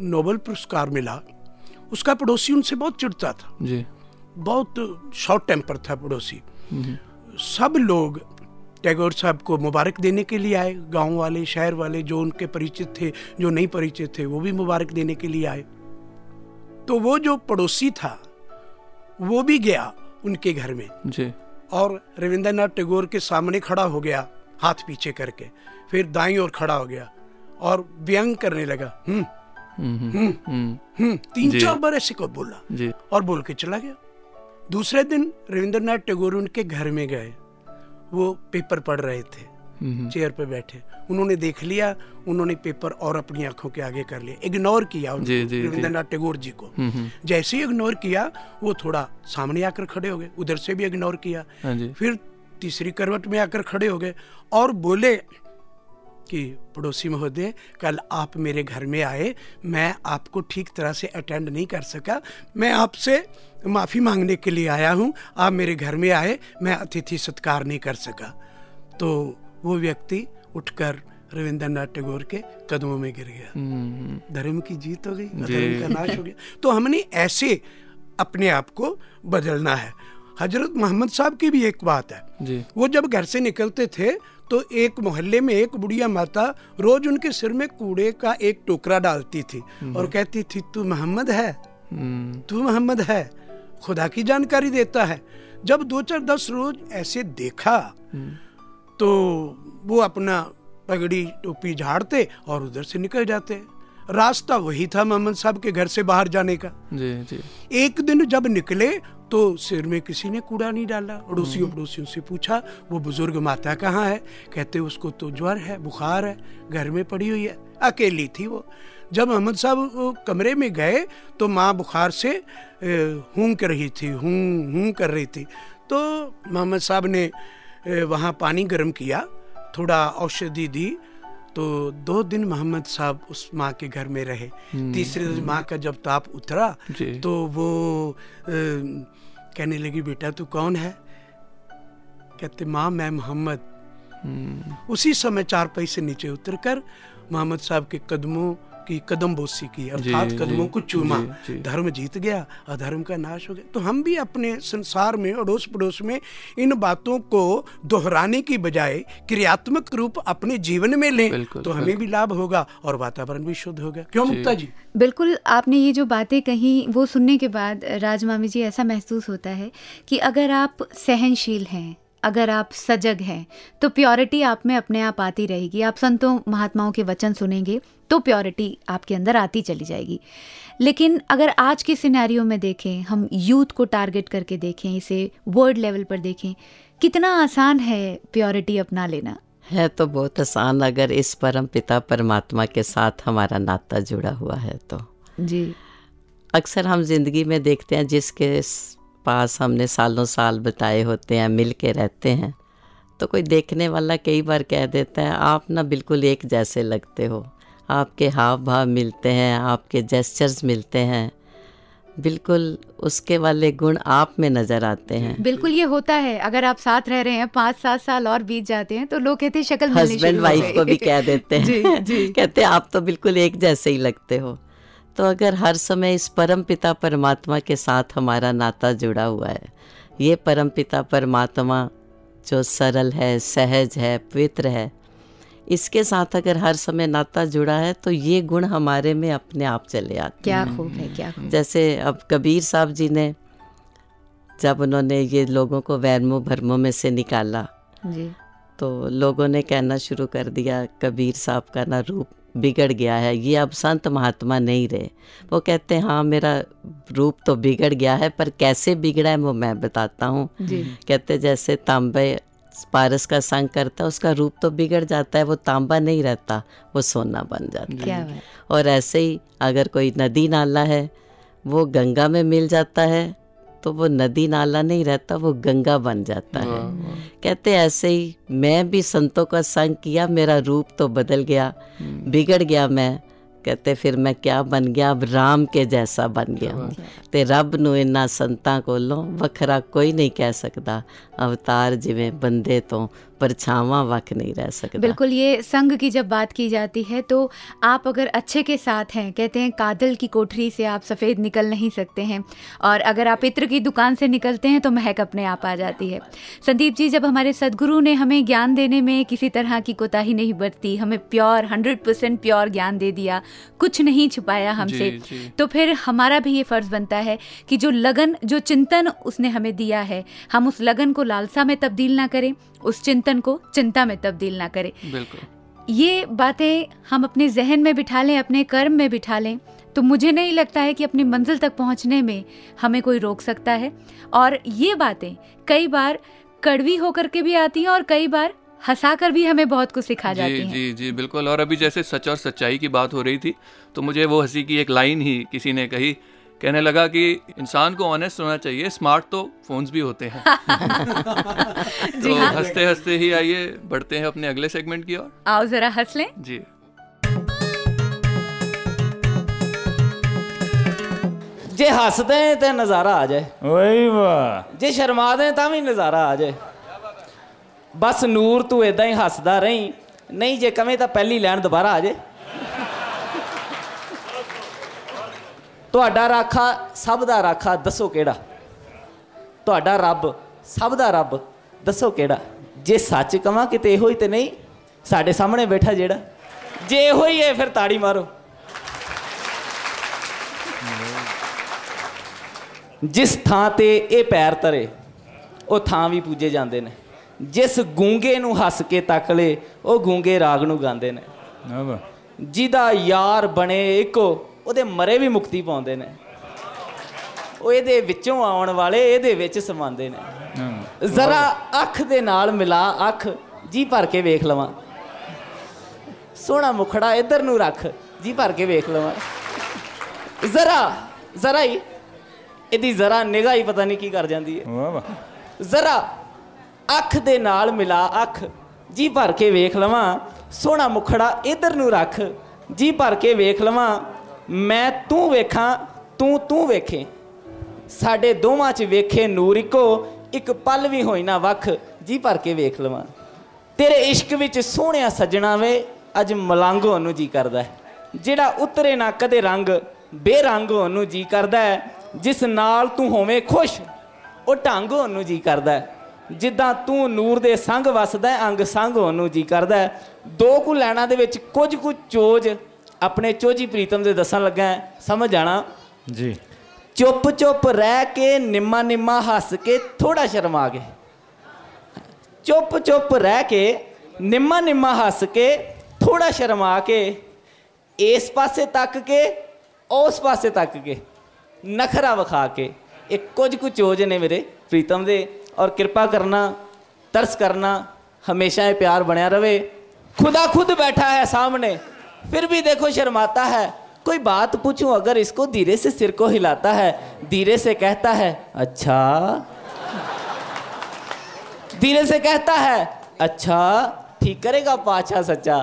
नोबल पुरस्कार मिला उसका पड़ोसी उनसे बहुत चिड़ता था। जी। बहुत शॉर्ट टेम्पर था पड़ोसी। सब लोग टैगोर साहब को मुबारक देने के लिए आए गाँव वाले शहर वाले जो उनके परिचित थे जो नहीं परिचित थे वो भी मुबारक देने के लिए आए। तो वो जो पड़ोसी था वो भी गया उनके घर में। जी। और रविंद्रनाथ टैगोर के सामने खड़ा हो गया हाथ पीछे करके। फिर दाई ओर खड़ा हो गया और व्यंग करने लगा हम्म हम्म हम्म तीन चार बार ऐसे को बोला जी। और बोल के चला गया। दूसरे दिन रविंद्रनाथ टैगोर उनके घर में गए। वो पेपर पढ़ रहे थे चेयर पे बैठे। उन्होंने देख लिया उन्होंने पेपर और अपनी आँखों के आगे कर लिया इग्नोर किया उनको, नाथ टेगोर जी। रविंद्रनाथ टैगोर जी को। जैसे ही इग्नोर किया वो थोड़ा सामने आकर खड़े हो गए। उधर से भी इग्नोर किया। हाँ फिर तीसरी करवट में आकर खड़े हो गए और बोले कि पड़ोसी महोदय कल आप मेरे घर में आए मैं आपको ठीक तरह से अटेंड नहीं कर सका। मैं आपसे माफ़ी मांगने के लिए आया हूँ। आप मेरे घर में आए मैं अतिथि सत्कार नहीं कर सका। तो वो व्यक्ति उठकर रविंद्रनाथ टैगोर के कदमों में गिर गया। धर्म की जीत हो गई अधर्म का नाश हो गया। तो हमने ऐसे अपने आप को बदलना है। हज़रत मोहम्मद साहब की भी एक बात है। जी। वो जब घर से निकलते थे तो एक मोहल्ले में एक बुढ़िया माता रोज उनके सिर में कूड़े का एक टोकरा डालती थी और कहती थी तू मोहम्मद है? हम्म, तू मोहम्मद है? खुदा की जानकारी देता है। जब दो चार दस रोज ऐसे देखा तो वो अपना पगड़ी टोपी झाड़ते और उधर से निकल जाते। रास्ता वही था मोहम्मद साहब के घर से बाहर जाने का। जी जी। एक दिन जब निकले तो सिर में किसी ने कूड़ा नहीं डाला। अड़ोसियों पड़ोसियों से पूछा वो बुज़ुर्ग माता कहाँ है? कहते उसको तो ज्वर है बुखार है घर में पड़ी हुई है अकेली थी वो। जब मोहम्मद साहब कमरे में गए तो माँ बुखार से हूँ कर रही थी हूँ हूँ कर रही थी। तो मोहम्मद साहब ने वहाँ पानी गर्म किया थोड़ा औषधि दी तो दो दिन मोहम्मद साहब उस माँ के घर में रहे। तीसरे दिन माँ का जब ताप उतरा तो वो कहने लगी बेटा तू कौन है? कहते माँ मैं मोहम्मद. उसी समय चार पैसे नीचे उतरकर मोहम्मद साहब के कदमों की कदम बोसी की अर्थात कदमों को चूमा। जी, जी। धर्म जीत गया अधर्म का नाश हो गया। तो हम भी अपने संसार में अड़ोस पड़ोस में इन बातों को दोहराने की बजाय क्रियात्मक रूप अपने जीवन में लें तो हमें भी लाभ होगा और वातावरण भी शुद्ध होगा क्यों मुक्ता जी? बिल्कुल आपने ये जो बातें कही वो सुनने के बाद राज मामी जी ऐसा महसूस होता है कि अगर आप सहनशील हैं अगर आप सजग हैं तो प्योरिटी आप में अपने आप आती रहेगी। आप संतों महात्माओं के वचन सुनेंगे तो प्योरिटी आपके अंदर आती चली जाएगी। लेकिन अगर आज के सिनेरियो में देखें हम यूथ को टारगेट करके देखें इसे वर्ल्ड लेवल पर देखें कितना आसान है प्योरिटी अपना लेना। है तो बहुत आसान अगर इस परम पिता परमात्मा के साथ हमारा नाता जुड़ा हुआ है तो। जी। अक्सर हम ज़िंदगी में देखते हैं जिसके पास हमने सालों साल बिताए होते हैं मिल के रहते हैं। तो कोई देखने वाला कई बार कह देता है आप ना बिल्कुल एक जैसे लगते हो। आपके हाव भाव मिलते हैं आपके जेस्चर्स मिलते हैं। बिल्कुल उसके वाले गुण आप में नज़र आते हैं। बिल्कुल ये होता है। अगर आप साथ रह रहे हैं पाँच सात साल और बीत जाते हैं तो लोग कहते हैं शक्ल हस्बैंड वाइफ को भी कह देते हैं। जी, जी। कहते हैं आप तो बिल्कुल एक जैसे ही लगते हो। तो अगर हर समय इस परम पिता परमात्मा के साथ हमारा नाता जुड़ा हुआ है ये परम पिता परमात्मा जो सरल है सहज है पवित्र है इसके साथ अगर हर समय नाता जुड़ा है तो ये गुण हमारे में अपने आप चले आते हैं। क्या खूब है क्या खूब जैसे अब कबीर साहब जी ने जब उन्होंने ये लोगों को वैरमो भरमों में से निकाला जी। तो लोगों ने कहना शुरू कर दिया कबीर साहब का ना रूप बिगड़ गया है ये अब संत महात्मा नहीं रहे। वो कहते हैं हाँ मेरा रूप तो बिगड़ गया है पर कैसे बिगड़ा है वो मैं बताता हूँ। कहते जैसे तांबे पारस का संग करता है उसका रूप तो बिगड़ जाता है वो तांबा नहीं रहता वो सोना बन जाता है। और ऐसे ही अगर कोई नदी नाला है वो गंगा में मिल जाता है तो वो नदी नाला नहीं रहता वो गंगा बन जाता है कहते ऐसे ही मैं भी संतों का संग किया मेरा रूप तो बदल गया बिगड़ गया मैं कहते फिर मैं क्या बन गया अब राम के जैसा बन गया हूँ ਤੇ ਰੱਬ ਨੂੰ ਇਨ੍ਹਾਂ ਸੰਤਾਂ ਕੋਲੋਂ ਵੱਖਰਾ ਕੋਈ ਨਹੀਂ ਕਹਿ ਸਕਦਾ ਅਵਤਾਰ ਜਿਵੇਂ ਬੰਦੇ ਤੋਂ परछावा वक नहीं रह सकता। बिल्कुल ये संग की जब बात की जाती है तो आप अगर अच्छे के साथ हैं कहते हैं कादल की कोठरी से आप सफ़ेद निकल नहीं सकते हैं। और अगर आप इत्र की दुकान से निकलते हैं तो महक अपने आप आ जाती है। संदीप जी जब हमारे सदगुरु ने हमें ज्ञान देने में किसी तरह की कोताही नहीं बरती हमें प्योर हंड्रेड परसेंट प्योर ज्ञान दे दिया कुछ नहीं छुपाया हमसे। तो फिर हमारा भी ये फ़र्ज़ बनता है कि जो लगन जो चिंतन उसने हमें दिया है हम उस लगन को लालसा में तब्दील ना करें उस चिंतन को चिंता में तब्दील ना करें। बिल्कुल। ये बातें हम अपने जहन में बिठा लें अपने कर्म में बिठा लें तो मुझे नहीं लगता है कि अपनी मंजिल तक पहुँचने में हमें कोई रोक सकता है। और ये बातें कई बार कड़वी होकर के भी आती हैं और कई बार हंसा कर भी हमें बहुत कुछ सिखा जाती हैं। जी जी बिल्कुल। और अभी जैसे सच और सच्चाई की बात हो रही थी तो मुझे वो हँसी की एक लाइन ही किसी ने कही कहने लगा कि इंसान को ऑनेस्ट होना चाहिए स्मार्ट तो फोन्स भी होते हैं। तो हाँ। हँसते हँसते ही आइए बढ़ते हैं अपने अगले सेगमेंट की ओर। आओ जरा हंस लें। जी। जे हंस दें तो नज़ारा आ जाए। वही वाह। जे शर्मा दें तो भी नज़ारा आ जाए। बस नूर तू इदा ही हंसदा रही नहीं जे कमे तो पहली लैन दोबारा आ जाए। ਤੁਹਾਡਾ ਰਾਖਾ ਸਭ ਦਾ ਰਾਖਾ ਦੱਸੋ ਕਿਹੜਾ? ਤੁਹਾਡਾ ਰੱਬ ਸਭ ਦਾ ਰੱਬ ਦੱਸੋ ਕਿਹੜਾ? ਜੇ ਸੱਚ ਕਵਾਂ ਕਿਤੇ ਇਹੋ ਹੀ ਤੇ ਨਹੀਂ ਸਾਡੇ ਸਾਹਮਣੇ ਬੈਠਾ ਜਿਹੜਾ? ਜੇ ਇਹੋ ਹੀ ਹੈ ਫਿਰ ਤਾੜੀ ਮਾਰੋ। ਜਿਸ ਥਾਂ ਤੇ ਇਹ ਪੈਰ ਤਰੇ ਉਹ ਥਾਂ ਵੀ ਪੂਜੇ ਜਾਂਦੇ ਨੇ। ਜਿਸ ਗੂੰਗੇ ਨੂੰ ਹੱਸ ਕੇ ਤੱਕ ਲੇ ਉਹ ਗੂੰਗੇ ਰਾਗ ਨੂੰ ਗਾਉਂਦੇ ਨੇ। ਜਿਹਦਾ ਯਾਰ ਬਣੇ ਇੱਕੋ ਉਹਦੇ ਮਰੇ ਵੀ ਮੁਕਤੀ ਪਾਉਂਦੇ ਨੇ। ਉਹ ਇਹਦੇ ਵਿੱਚੋਂ ਆਉਣ ਵਾਲੇ ਇਹਦੇ ਵਿੱਚ ਸਮਾਉਂਦੇ ਨੇ। ਜ਼ਰਾ ਅੱਖ ਦੇ ਨਾਲ ਮਿਲਾ ਅੱਖ ਜੀ ਭਰ ਕੇ ਵੇਖ ਲਵਾਂ। ਸੋਹਣਾ ਮੁਖੜਾ ਇੱਧਰ ਨੂੰ ਰੱਖ ਜੀ ਭਰ ਕੇ ਵੇਖ ਲਵਾਂ। ਜ਼ਰਾ ਜ਼ਰਾ ਹੀ ਇਹਦੀ ਜ਼ਰਾ ਨਿਗਾਹ ਹੀ ਪਤਾ ਨਹੀਂ ਕੀ ਕਰ ਜਾਂਦੀ ਹੈ। ਵਾਹ ਵਾਹ। ਜ਼ਰਾ ਅੱਖ ਦੇ ਨਾਲ ਮਿਲਾ ਅੱਖ ਜੀ ਭਰ ਕੇ ਵੇਖ ਲਵਾਂ। ਸੋਹਣਾ ਮੁਖੜਾ ਇਧਰ ਨੂੰ ਰੱਖ ਜੀ ਭਰ ਕੇ ਵੇਖ ਲਵਾਂ। ਮੈਂ ਤੂੰ ਵੇਖਾਂ ਤੂੰ ਤੂੰ ਵੇਖੇ। ਸਾਡੇ ਦੋਵਾਂ 'ਚ ਵੇਖੇ ਨੂਰ ਇੱਕੋ ਇੱਕ ਪਲ ਵੀ ਹੋਈ ਨਾ ਵੱਖ ਜੀ ਭਰ ਕੇ ਵੇਖ ਲਵਾਂ। ਤੇਰੇ ਇਸ਼ਕ ਵਿੱਚ ਸੋਹਣਿਆ ਸੱਜਣਾ ਵੇ ਅੱਜ ਮਲੰਗ ਹੋਣ ਨੂੰ ਜੀ ਕਰਦਾ ਹੈ। ਜਿਹੜਾ ਉਤਰੇ ਨਾ ਕਦੇ ਰੰਗ ਬੇਰੰਗ ਹੋਣ ਨੂੰ ਜੀ ਕਰਦਾ ਹੈ। ਜਿਸ ਨਾਲ ਤੂੰ ਹੋਵੇਂ ਖੁਸ਼ ਉਹ ਢੰਗ ਹੋਣ ਨੂੰ ਜੀ ਕਰਦਾ ਹੈ। ਜਿੱਦਾਂ ਤੂੰ ਨੂਰ ਦੇ ਸੰਗ ਵਸਦਾ ਹੈ, ਅੰਗ ਸੰਗ ਹੋਣ ਨੂੰ ਜੀ ਕਰਦਾ ਹੈ। ਦੋ ਕੁ ਲੈਣਾ ਦੇ ਵਿੱਚ ਕੁਝ ਕੁ ਚੋਜ ਆਪਣੇ ਚੋਜੀ ਪ੍ਰੀਤਮ ਦੇ ਦੱਸਣ ਲੱਗਾ ਸਮਝ ਜਾਣਾ ਜੀ ਚੁੱਪ ਚੁੱਪ ਰਹਿ ਕੇ ਨਿੰਮਾ ਨਿੰਮਾ ਹੱਸ ਕੇ ਥੋੜਾ ਸ਼ਰਮਾ ਕੇ ਚੁੱਪ ਚੁੱਪ ਰਹਿ ਕੇ ਨਿੰਮਾ ਨਿੰਮਾ ਹੱਸ ਕੇ ਥੋੜਾ ਸ਼ਰਮਾ ਕੇ ਇਸ ਪਾਸੇ ਤੱਕ ਕੇ ਉਸ ਪਾਸੇ ਤੱਕ ਕੇ ਨਖਰਾ ਵਿਖਾ ਕੇ ਇਹ ਕੁਝ ਕੁ ਚੋਜ ਨੇ ਮੇਰੇ ਪ੍ਰੀਤਮ ਦੇ ਔਰ ਕਿਰਪਾ ਕਰਨਾ ਤਰਸ ਕਰਨਾ ਹਮੇਸ਼ਾ ਇਹ ਪਿਆਰ ਬਣਿਆ ਰਵੇ ਖੁਦਾ ਖੁਦ ਬੈਠਾ ਹੈ ਸਾਹਮਣੇ फिर भी देखो शर्माता है। कोई बात पूछूँ, अगर इसको धीरे से सिर को हिलाता है, धीरे से कहता है अच्छा। धीरे से कहता है अच्छा। ठीक करेगा पाछा सच्चा।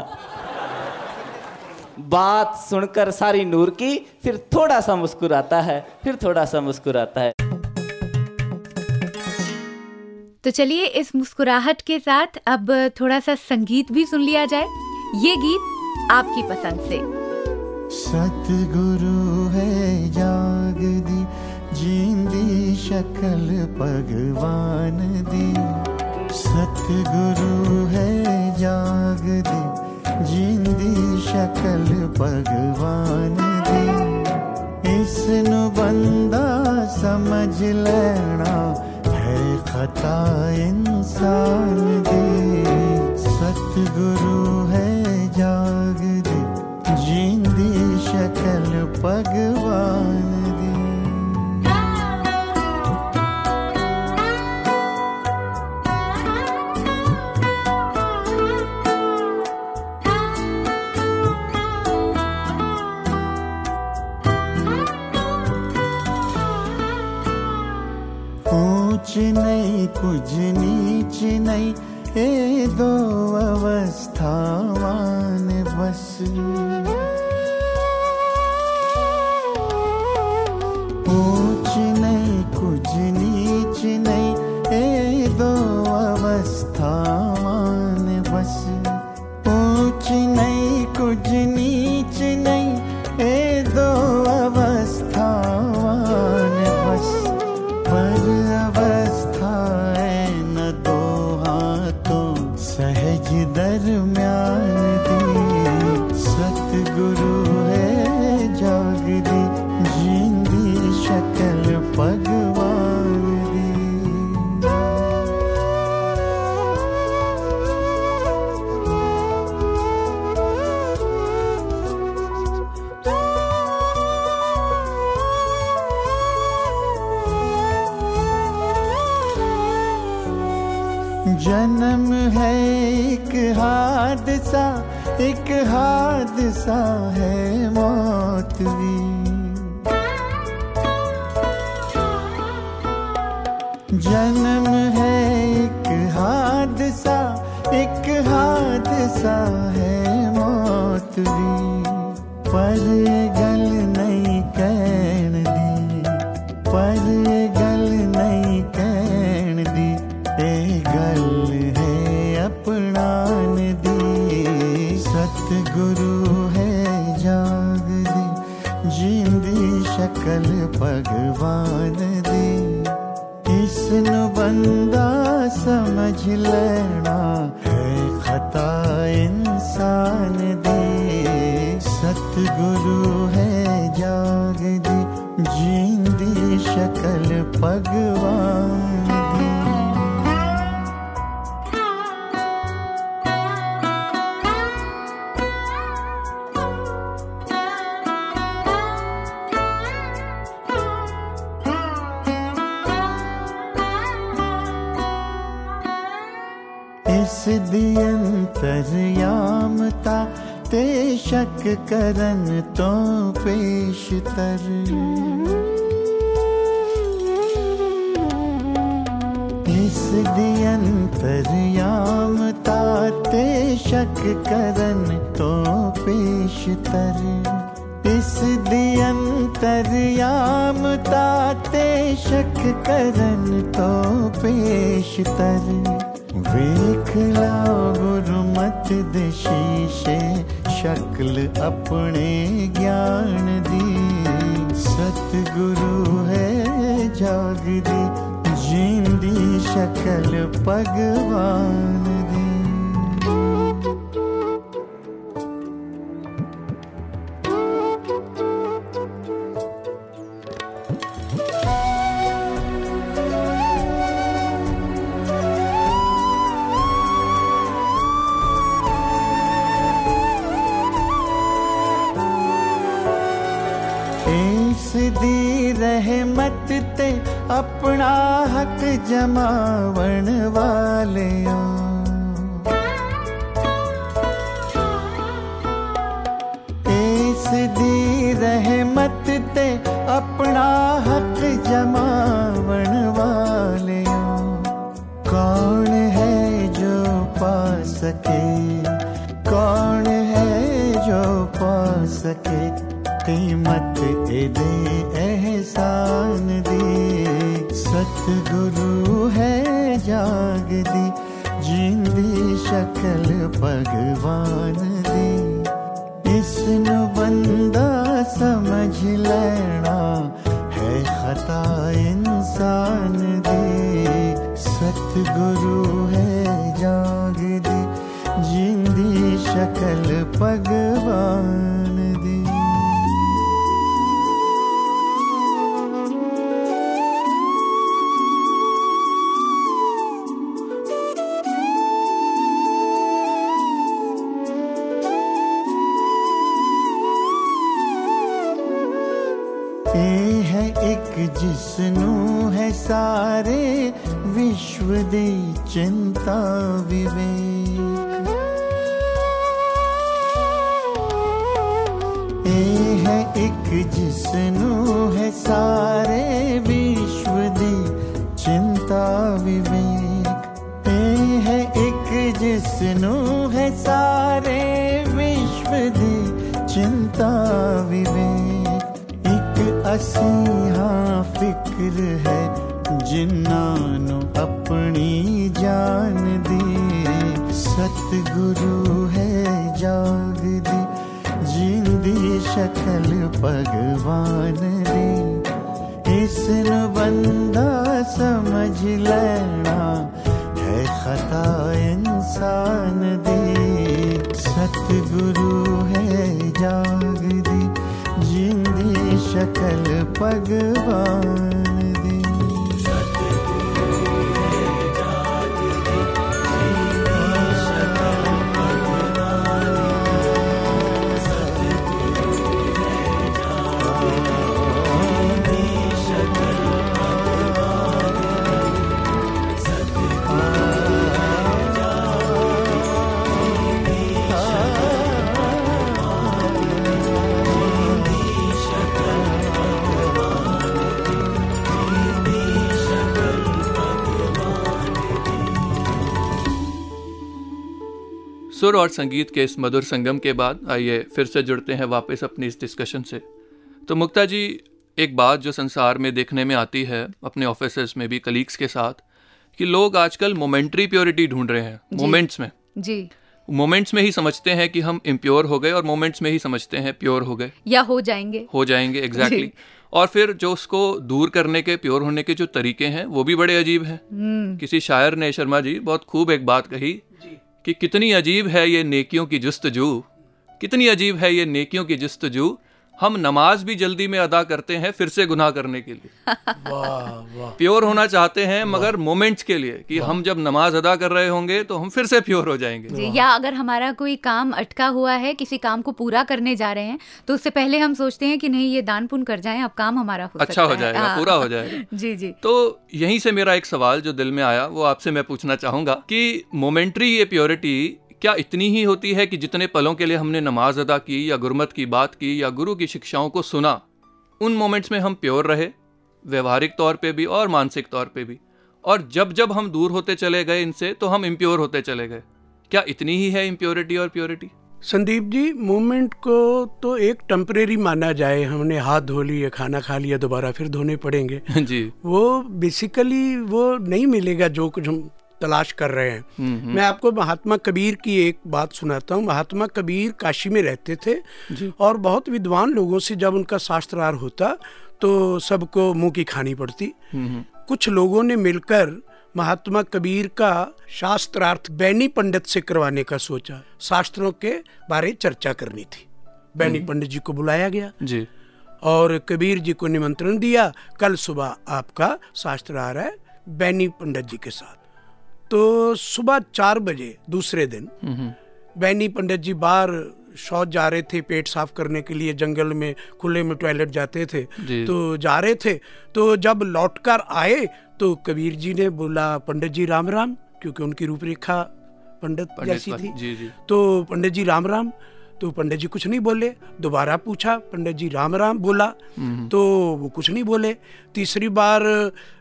बात सुनकर सारी नूर की फिर थोड़ा सा मुस्कुराता है, फिर थोड़ा सा मुस्कुराता है। तो चलिए इस मुस्कुराहट के साथ अब थोड़ा सा संगीत भी सुन लिया जाए। ये गीत आपकी पसंद से। सतगुरु है जाग दी, जींदी शकल भगवान दी। सतगुरु है जाग दी, जींदी शक्ल भगवान दी। इस बंदा समझ लेना है खता इंसान दी। सतगुरु है जाग दी जींदी शक्ल भगवान नहीं कुछ नीच नहीं ये दो अवस्थावान बस ऊंच नहीं कुछ नीच नहीं अंतर्यामता ते शक करन तो पेशतर। इस दियंतरयामता ते शक करन तो पेशतर। इस दियंतरयामता ते शक करन तो पेश पेशतर। वेखला गुरु मत दशीशे शक्ल अपने ज्ञान दी। सतगुरु है जागदी जींदी शक्ल भगवान। पहचान दी। सतगुरु है जाग दी। जिंदी शकल भगवान। सुर और संगीत के इस मधुर संगम के बाद आइए फिर से जुड़ते हैं वापस अपनी इस डिस्कशन से। तो मुक्ता जी एक बात जो संसार में देखने में आती है अपने ऑफ़िस में भी कलीग्स के साथ कि लोग आजकल मोमेंट्री प्योरिटी ढूंढ रहे हैं मोमेंट्स में। जी। मोमेंट्स में ही समझते हैं कि हम इम्प्योर हो गए और मोमेंट्स में ही समझते हैं प्योर हो गए। या हो जाएँगे। हो जाएँगे एग्जैक्टली जी। और फिर जो उसको दूर करने के प्योर होने के जो तरीके हैं वो भी बड़े अजीब हैं। हम्म। किसी शायर ने शर्मा जी बहुत खूब एक बात कही कि कितनी अजीब है ये नेकियों की जस्तजू? कितनी अजीब है ये नेकियों की जुस्तजू? हम नमाज़ भी जल्दी में अदा करते हैं फिर से गुनाह करने के लिए। वाह वाह। प्योर होना चाहते हैं मगर मोमेंट्स के लिए कि हम जब नमाज़ अदा कर रहे होंगे तो हम फिर से प्योर हो जाएँगे। जी या अगर हमारा कोई काम अटका हुआ है किसी काम को पूरा करने जा रहे हैं तो उससे पहले हम सोचते हैं कि नहीं ये दान पुण्य कर जाए अब काम हमारा हो अच्छा हो है। जाएगा हाँ। पूरा हो जाएगा। जी जी। तो यहीं से मेरा एक सवाल जो दिल में आया वो आपसे मैं पूछना चाहूँगा कि मोमेंट्री ये प्योरिटी क्या इतनी ही होती है कि जितने पलों के लिए हमने नमाज़ अदा की या गुरमत की बात की या गुरु की शिक्षाओं को सुना उन मोमेंट्स में हम प्योर रहे व्यवहारिक तौर पे भी और मानसिक तौर पे भी। और जब जब हम दूर होते चले गए इनसे तो हम इम्प्योर होते चले गए। क्या इतनी ही है इम्प्योरिटी और प्योरिटी संदीप जी मूवमेंट को तो एक टेम्परेरी माना जाए। हमने हाथ धो लिए खाना खा लिया दोबारा फिर धोने पड़ेंगे। जी। वो बेसिकली वो नहीं मिलेगा जो कुछ हम तलाश कर रहे हैं। मैं आपको महात्मा कबीर की एक बात सुनाता हूँ। महात्मा कबीर काशी में रहते थे और बहुत विद्वान लोगों से जब उनका शास्त्रार होता तो सबको मुँह की खानी पड़ती। कुछ लोगों ने मिलकर महात्मा कबीर का शास्त्रार्थ बैनी पंडित से करवाने का सोचा। शास्त्रों के बारे चर्चा करनी थी। बैनी पंडित जी को बुलाया गया। जी। और कबीर जी को निमंत्रण दिया कल सुबह आपका शास्त्र शास्त्रार है बैनी पंडित जी के साथ। तो सुबह चार बजे दूसरे दिन बैनी पंडित जी बाहर शौच जा रहे थे पेट साफ़ करने के लिए जंगल में खुले में टॉयलेट जाते थे। तो जा रहे थे। तो जब लौटकर आए तो कबीर जी ने बोला पंडित जी राम राम क्योंकि उनकी रूपरेखा पंडित पंडित जैसी थी। जी, जी। तो पंडित जी राम राम तो पंडित जी कुछ नहीं बोले। दोबारा पूछा पंडित जी राम राम बोला तो वो कुछ नहीं बोले। तीसरी बार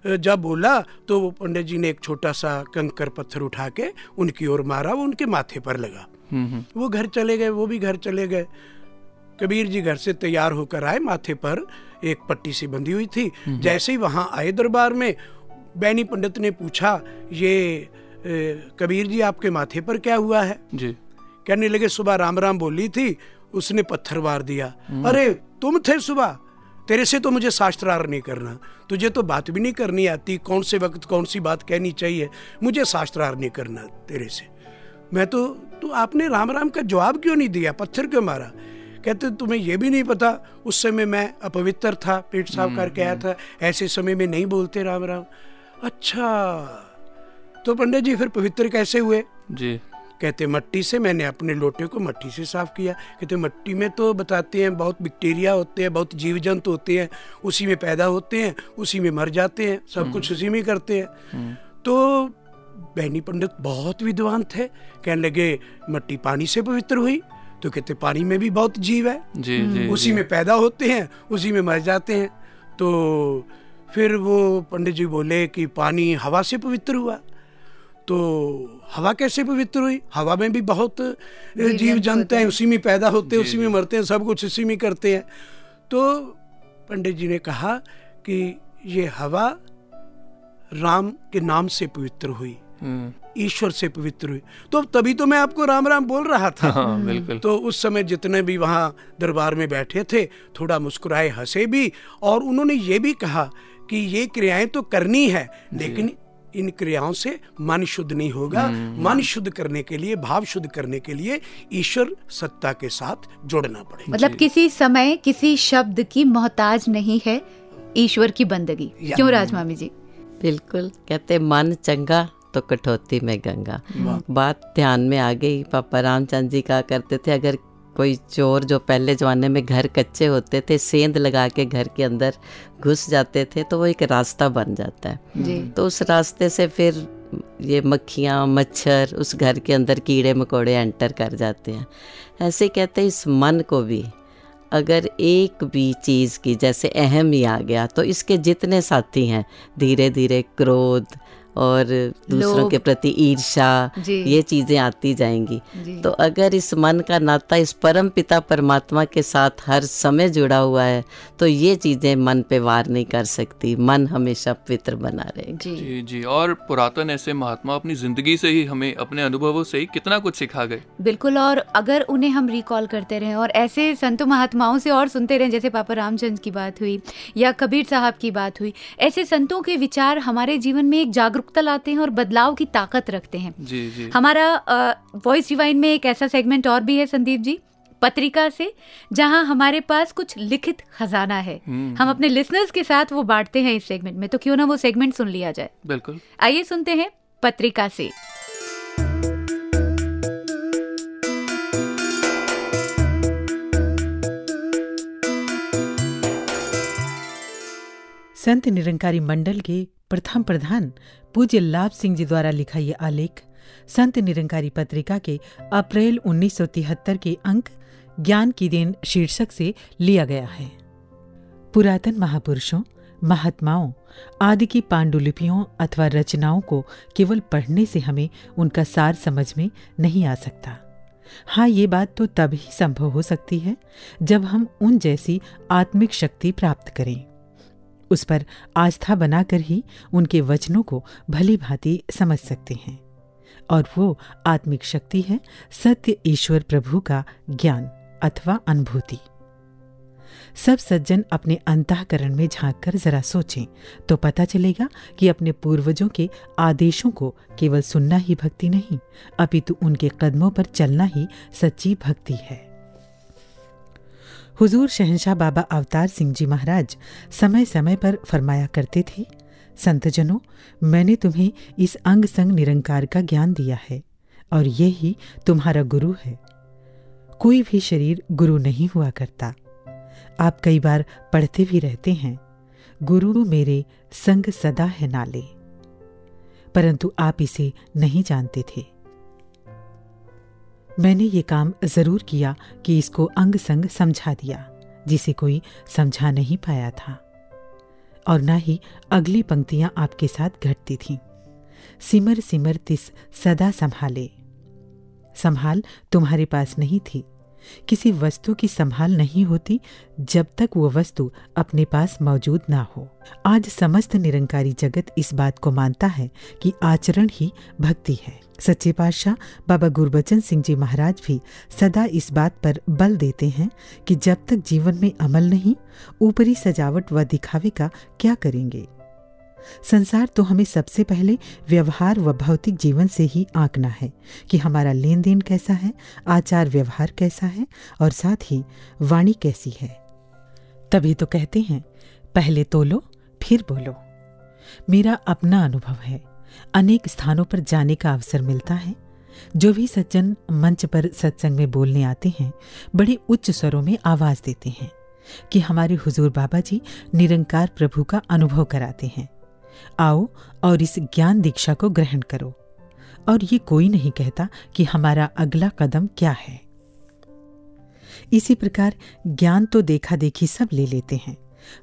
जब बोला तो वो पंडित जी ने एक छोटा सा कंकर पत्थर उठा के उनकी ओर मारा वो उनके माथे पर लगा। हम्म, हम्म, वो घर चले गए वो भी घर चले गए। कबीर जी घर से तैयार होकर आए माथे पर एक पट्टी सी बंधी हुई थी। जैसे ही वहाँ आए दरबार में बैनी पंडित ने पूछा ये अ, कबीर जी आपके माथे पर क्या हुआ है? जी। कहने लगे सुबह राम राम बोली थी उसने पत्थर मार दिया। अरे तुम थे सुबह? तेरे से तो मुझे शास्त्रार नहीं करना। तुझे तो बात भी नहीं करनी आती। कौन से वक्त कौन सी बात कहनी चाहिए? मुझे शास्त्रार नहीं करना तेरे से। मैं तो तू आपने राम राम का जवाब क्यों नहीं दिया? पत्थर क्यों मारा? कहते तुम्हें यह भी नहीं पता उस समय मैं अपवित्र था पेट साफ़ करके आया था। ऐसे समय में नहीं बोलते राम राम। अच्छा तो पंडित जी फिर पवित्र कैसे हुए? जी। कहते मट्टी से मैंने अपने लोटे को मट्टी से साफ़ किया। कहते मट्टी में तो बताते हैं बहुत बैक्टीरिया होते हैं बहुत जीव जंतु होते हैं उसी में पैदा होते हैं उसी में मर जाते हैं सब कुछ उसी में करते हैं। तो बहनी पंडित बहुत विद्वान थे कहने लगे मट्टी पानी से पवित्र हुई तो कहते पानी में भी बहुत जीव है। जी जी उसी जी. में पैदा होते हैं उसी में मर जाते हैं। तो फिर वो पंडित जी बोले कि पानी हवा से पवित्र हुआ। तो हवा कैसे पवित्र हुई? हवा में भी बहुत जीव जंतु हैं उसी में पैदा होते हैं उसी में मरते हैं सब कुछ उसी में करते हैं। तो पंडित जी ने कहा कि ये हवा राम के नाम से पवित्र हुई हम्म, ईश्वर से पवित्र हुई। तो तभी तो मैं आपको राम राम बोल रहा था। हाँ बिल्कुल। तो उस समय जितने भी वहाँ दरबार में बैठे थे थोड़ा मुस्कुराए हंसे भी और उन्होंने ये भी कहा कि ये क्रियाएँ तो करनी है लेकिन इन क्रियाओं से मन शुद्ध नहीं होगा। मन शुद्ध करने के लिए भाव शुद्ध करने के लिए ईश्वर सत्ता के साथ जोड़ना पड़ेगा। मतलब किसी समय किसी शब्द की मोहताज नहीं है ईश्वर की बंदगी। क्यों राजमामी जी? बिल्कुल कहते मन चंगा तो कटौती में गंगा। बात ध्यान में आ गई। पापा रामचंद्र जी का करते थे अगर कोई चोर जो पहले ज़माने में घर कच्चे होते थे सेंध लगा के घर के अंदर घुस जाते थे तो वो एक रास्ता बन जाता है। जी। तो उस रास्ते से फिर ये मक्खियाँ मच्छर उस घर के अंदर कीड़े मकोड़े एंटर कर जाते हैं। ऐसे कहते हैं इस मन को भी अगर एक भी चीज़ की जैसे अहम ही आ गया तो इसके जितने साथी हैं धीरे धीरे क्रोध और दूसरों के प्रति ईर्षा ये चीज़ें आती जाएँगी। तो अगर इस मन का नाता इस परम पिता परमात्मा के साथ हर समय जुड़ा हुआ है तो ये चीज़ें मन पे वार नहीं कर सकती। मन हमेशा पवित्र बना रहेगा। जी। जी जी। और पुरातन ऐसे महात्मा अपनी ज़िंदगी से ही हमें अपने अनुभवों से ही कितना कुछ सिखा गए। बिल्कुल और अगर उन्हें हम रिकॉल करते रहें और ऐसे संतों महात्माओं से और सुनते रहें जैसे पापा रामचंद्र की बात हुई या कबीर साहब की बात हुई ऐसे संतों के विचार हमारे जीवन में एक जागरूकता लाते हैं और बदलाव की ताकत रखते हैं। जी जी। हमारा वॉइस डिवाइन में एक ऐसा सेगमेंट और भी है संदीप जी पत्रिका से जहाँ हमारे पास कुछ लिखित खजाना है। हम अपने लिसनर्स के साथ वो बांटते हैं इस सेगमेंट में तो क्यों ना वो सेगमेंट सुन लिया जाए। बिल्कुल। आइए सुनते हैं पत्रिका से। संत निरंकारी मंडल के प्रथम प्रधान पूज्य लाभ सिंह जी द्वारा लिखा ये आलेख संत निरंकारी पत्रिका के अप्रैल 1973 के अंक ज्ञान की देन शीर्षक से लिया गया है। पुरातन महापुरुषों, महात्माओं आदि की पांडुलिपियों अथवा रचनाओं को केवल पढ़ने से हमें उनका सार समझ में नहीं आ सकता। हाँ ये बात तो तब ही संभव हो सकती है जब हम उन जैसी आत्मिक शक्ति प्राप्त करें। उस पर आस्था बनाकर ही उनके वचनों को भली भांति समझ सकते हैं। और वो आत्मिक शक्ति है, सत्य ईश्वर प्रभु का ज्ञान अथवा अनुभूति। सब सज्जन अपने अंतःकरण में झाँक कर जरा सोचें तो पता चलेगा कि अपने पूर्वजों के आदेशों को केवल सुनना ही भक्ति नहीं, अपितु उनके कदमों पर चलना ही सच्ची भक्ति है। हुजूर शहनशाह बाबा अवतार सिंह जी महाराज समय समय पर फरमाया करते थे, संतजनों, मैंने तुम्हें इस अंग संग निरंकार का ज्ञान दिया है और ये ही तुम्हारा गुरु है। कोई भी शरीर गुरु नहीं हुआ करता। आप कई बार पढ़ते भी रहते हैं, गुरु मेरे संग सदा है नाले। परंतु आप इसे नहीं जानते थे। मैंने ये काम ज़रूर किया कि इसको अंग संग समझा दिया, जिसे कोई समझा नहीं पाया था। और ना ही अगली पंक्तियाँ आपके साथ घटती थीं। सिमर सिमर तिस सदा संभाले। संभाल तुम्हारे पास नहीं थी। किसी वस्तु की संभाल नहीं होती जब तक वो वस्तु अपने पास मौजूद ना हो। आज समस्त निरंकारी जगत इस बात को मानता है कि आचरण ही भक्ति है। सच्चे पातशाह बाबा गुरबचन सिंह जी महाराज भी सदा इस बात पर बल देते हैं कि जब तक जीवन में अमल नहीं, ऊपरी सजावट व दिखावे का क्या करेंगे? संसार तो हमें सबसे पहले व्यवहार व भौतिक जीवन से ही आंकना है कि हमारा लेन देन कैसा है, आचार व्यवहार कैसा है और साथ ही वाणी कैसी है। तभी तो कहते हैं, पहले तोलो, फिर बोलो। मेरा अपना अनुभव है, अनेक स्थानों पर जाने का अवसर मिलता है। जो भी सज्जन मंच पर सत्संग में बोलने आते हैं, बड़े उच्च स्वरों में आवाज़ देते हैं कि हमारे हुजूर बाबा जी निरंकार प्रभु का अनुभव कराते हैं। आओ और इस ज्ञान दीक्षा को ग्रहण करो। और ये कोई नहीं कहता कि हमारा अगला कदम क्या है। इसी प्रकार ज्ञान तो देखा देखी सब ले लेते हैं,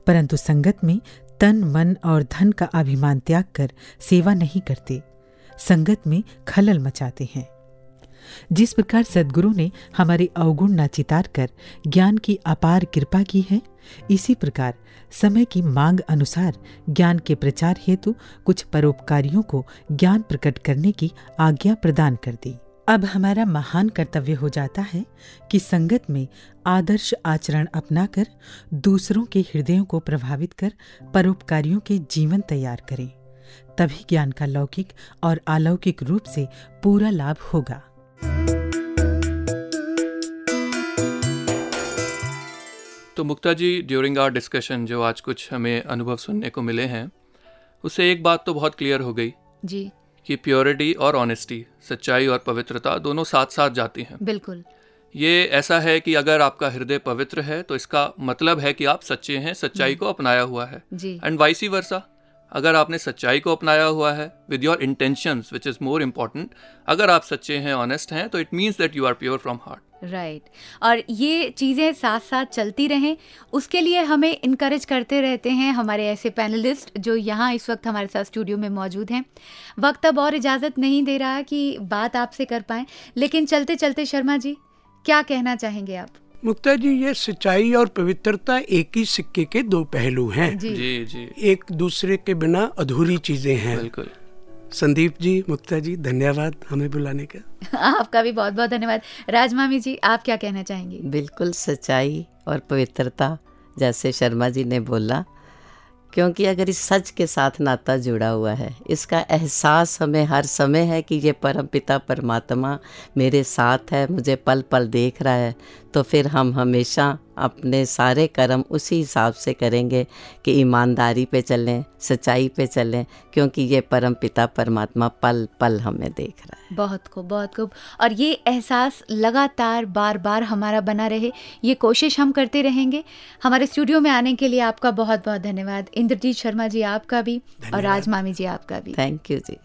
परंतु संगत में तन, मन और धन का अभिमान त्याग कर सेवा नहीं करते। संगत में खलल मचाते हैं। जिस प्रकार सदगुरु ने हमारे अवगुण न चितार कर ज्ञान की अपार कृपा की है, इसी प्रकार समय की मांग अनुसार ज्ञान के प्रचार हेतु कुछ परोपकारियों को ज्ञान प्रकट करने की आज्ञा प्रदान कर दी। अब हमारा महान कर्तव्य हो जाता है कि संगत में आदर्श आचरण अपनाकर दूसरों के हृदयों को प्रभावित कर परोपकारियों के जीवन तैयार करें। तभी ज्ञान का लौकिक और अलौकिक रूप से पूरा लाभ होगा। तो Mukta ji during our discussion जो आज कुछ हमें अनुभव सुनने को मिले हैं उससे एक बात तो बहुत क्लियर हो गई जी। कि प्योरिटी और ऑनेस्टी सच्चाई और पवित्रता दोनों साथ साथ जाती हैं। बिल्कुल। ये ऐसा है कि अगर आपका हृदय पवित्र है तो इसका मतलब है कि आप सच्चे हैं सच्चाई को अपनाया हुआ है। एंड वाइसी वर्सा अगर आपने सच्चाई को अपनाया हुआ है with your intention which is more important अगर आप सच्चे हैं ऑनेस्ट हैं तो it means that you are pure from heart right और ये चीज़ें साथ साथ चलती रहें। उसके लिए हमें इनक्रेज करते रहते हैं हमारे ऐसे पैनलिस्ट जो यहाँ इस वक्त हमारे साथ स्टूडियो में मौजूद हैं। वक्त अब और इजाज़त नहीं दे रहा कि बात आपसे कर पाएँ। लेकिन चलते चलते शर्मा जी, क्या कहना चाहेंगे आप? मुक्ता जी ये सिंचाई और पवित्रता एक ही सिक्के के दो पहलू हैं। जी। जी जी। एक दूसरे के बिना अधूरी चीज़ें हैं। बिल्कुल। संदीप जी मुक्ता जी धन्यवाद हमें बुलाने का। आपका भी बहुत बहुत धन्यवाद। राजमामी जी आप क्या कहना चाहेंगी? बिल्कुल सच्चाई और पवित्रता जैसे शर्मा जी ने बोला क्योंकि अगर इस सच के साथ नाता जुड़ा हुआ है, इसका एहसास हमें हर समय है कि ये परम पिता, परमात्मा मेरे साथ है, मुझे पल पल देख रहा है तो फिर हम हमेशा अपने सारे कर्म उसी हिसाब से करेंगे कि ईमानदारी पे चलें सच्चाई पे चलें क्योंकि ये परम पिता परमात्मा पल पल हमें देख रहा है। बहुत खूब बहुत खूब। और ये एहसास लगातार बार बार हमारा बना रहे। ये कोशिश हम करते रहेंगे। हमारे स्टूडियो में आने के लिए आपका बहुत बहुत धन्यवाद। इंद्रजीत शर्मा जी आपका भी और राज मामी जी आपका भी। थैंक यू जी।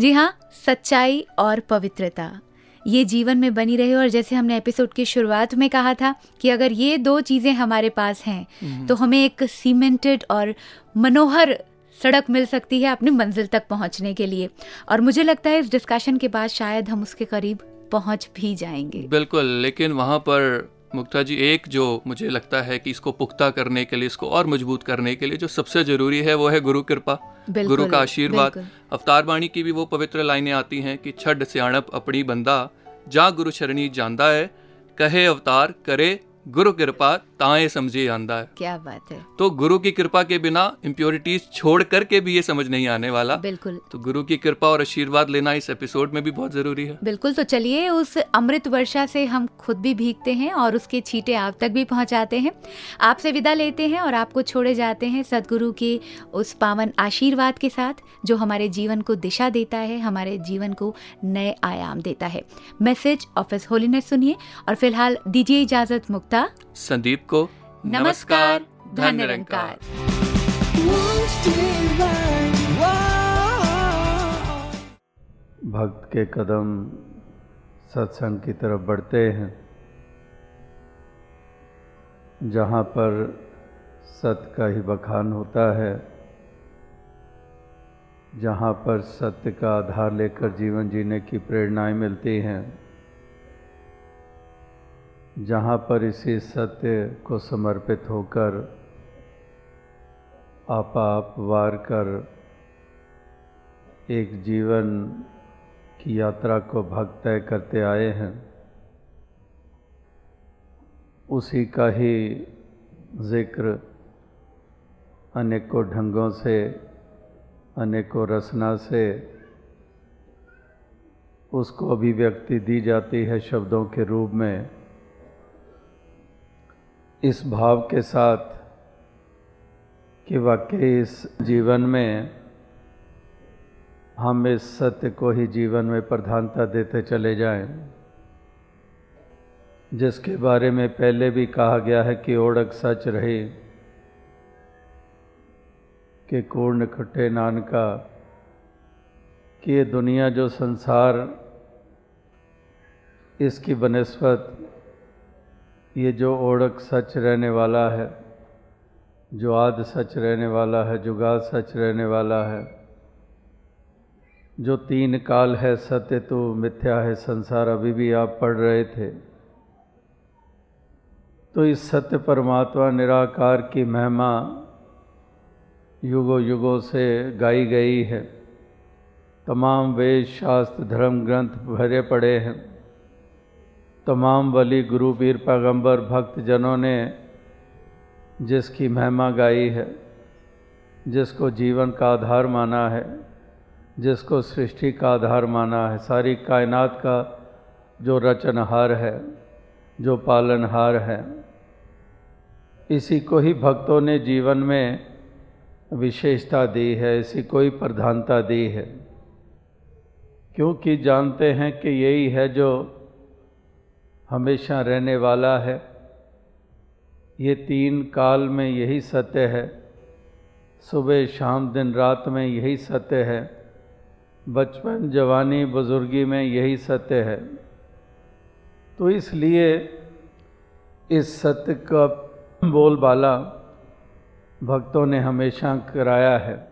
जी हाँ सच्चाई और पवित्रता। ये जीवन में बनी रहे और जैसे हमने एपिसोड की शुरुआत में कहा था कि अगर ये दो चीज़ें हमारे पास हैं तो हमें एक सीमेंटेड और मनोहर सड़क मिल सकती है अपनी मंजिल तक पहुँचने के लिए। और मुझे लगता है इस डिस्कशन के बाद शायद हम उसके करीब पहुँच भी जाएँगे। बिल्कुल लेकिन वहाँ पर मुक्ता जी एक जो मुझे लगता है कि इसको पुख्ता करने के लिए इसको और मज़बूत करने के लिए जो सबसे ज़रूरी है वो है गुरु कृपा। गुरु का आशीर्वाद। अवतार वाणी की भी वो पवित्र लाइनें आती हैं कि छड सियाणप अपनी बंदा जा गुरु शरणी जानता है कहे अवतार करे गुरु कृपा ताए समझे आंदा है। क्या बात है। तो गुरु की कृपा के बिना इम्प्योरिटीज छोड़ करके भी ये समझ नहीं आने वाला। बिल्कुल। तो गुरु की कृपा और आशीर्वाद लेना इस एपिसोड में भी बहुत ज़रूरी है। बिल्कुल तो चलिए उस अमृत वर्षा से हम खुद भी भीगते हैं और उसके छींटे आप तक भी पहुंचाते हैं। आपसे विदा लेते हैं और आपको छोड़े जाते हैं सदगुरु के उस पावन आशीर्वाद के साथ जो हमारे जीवन को दिशा देता है हमारे जीवन को नए आयाम देता है। मैसेज ऑफ़िस होलीनेस सुनिए और फ़िलहाल दीजिए इजाज़त मुक्ता। संदीप को नमस्कार धन निरंकार भक्त के कदम सत्संग की तरफ़ बढ़ते हैं जहाँ पर सत्य का ही बखान होता है जहाँ पर सत्य का आधार लेकर जीवन जीने की प्रेरणाएँ मिलती हैं। जहाँ पर इसी सत्य को समर्पित होकर आप आप वार कर एक जीवन की यात्रा को भक्त तय करते आए हैं। उसी का ही ज़िक्र अनेकों ढंगों से, अनेकों रचना से उसको अभिव्यक्ति दी जाती है शब्दों के रूप में। इस भाव के साथ कि वाकई इस जीवन में हम इस सत्य को ही जीवन में प्रधानता देते चले जाएँ, जिसके बारे में पहले भी कहा गया है कि ओढ़क सच रही, कि कूर्ण खट्टे नानका, कि ये दुनिया जो संसार, इसकी बनस्पत ये जो ओढ़क सच रहने वाला है, जो आद सच रहने वाला है जुगाद सच रहने वाला है, जो तीन काल है सत्य तो मिथ्या है संसार अभी भी आप पढ़ रहे थे तो इस सत्य परमात्मा निराकार की महिमा युगों युगों से गाई गई है। तमाम वेद शास्त्र धर्म ग्रंथ भरे पड़े हैं। तमाम वली गुरु, पीर, पैगंबर भक्त जनों ने जिसकी महिमा गाई है, जिसको जीवन का आधार माना है, जिसको सृष्टि का आधार माना है, सारी कायनात का जो रचनहार है, जो पालनहार है, इसी को ही भक्तों ने जीवन में विशेषता दी है, इसी को ही प्रधानता दी है। क्योंकि जानते हैं कि यही है जो हमेशा रहने वाला है। ये तीन काल में यही सत्य है। सुबह, शाम, दिन, रात में यही सत्य है। बचपन, जवानी, बुजुर्गी में यही सत्य है। तो इसलिए इस सत्य का बोलबाला भक्तों ने हमेशा कराया है।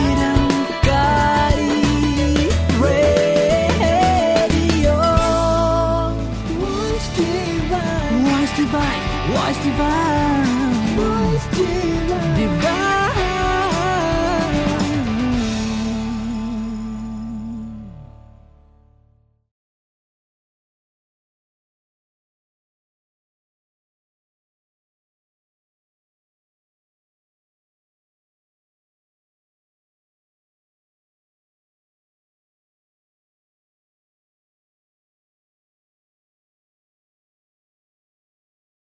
Voice divine, divine.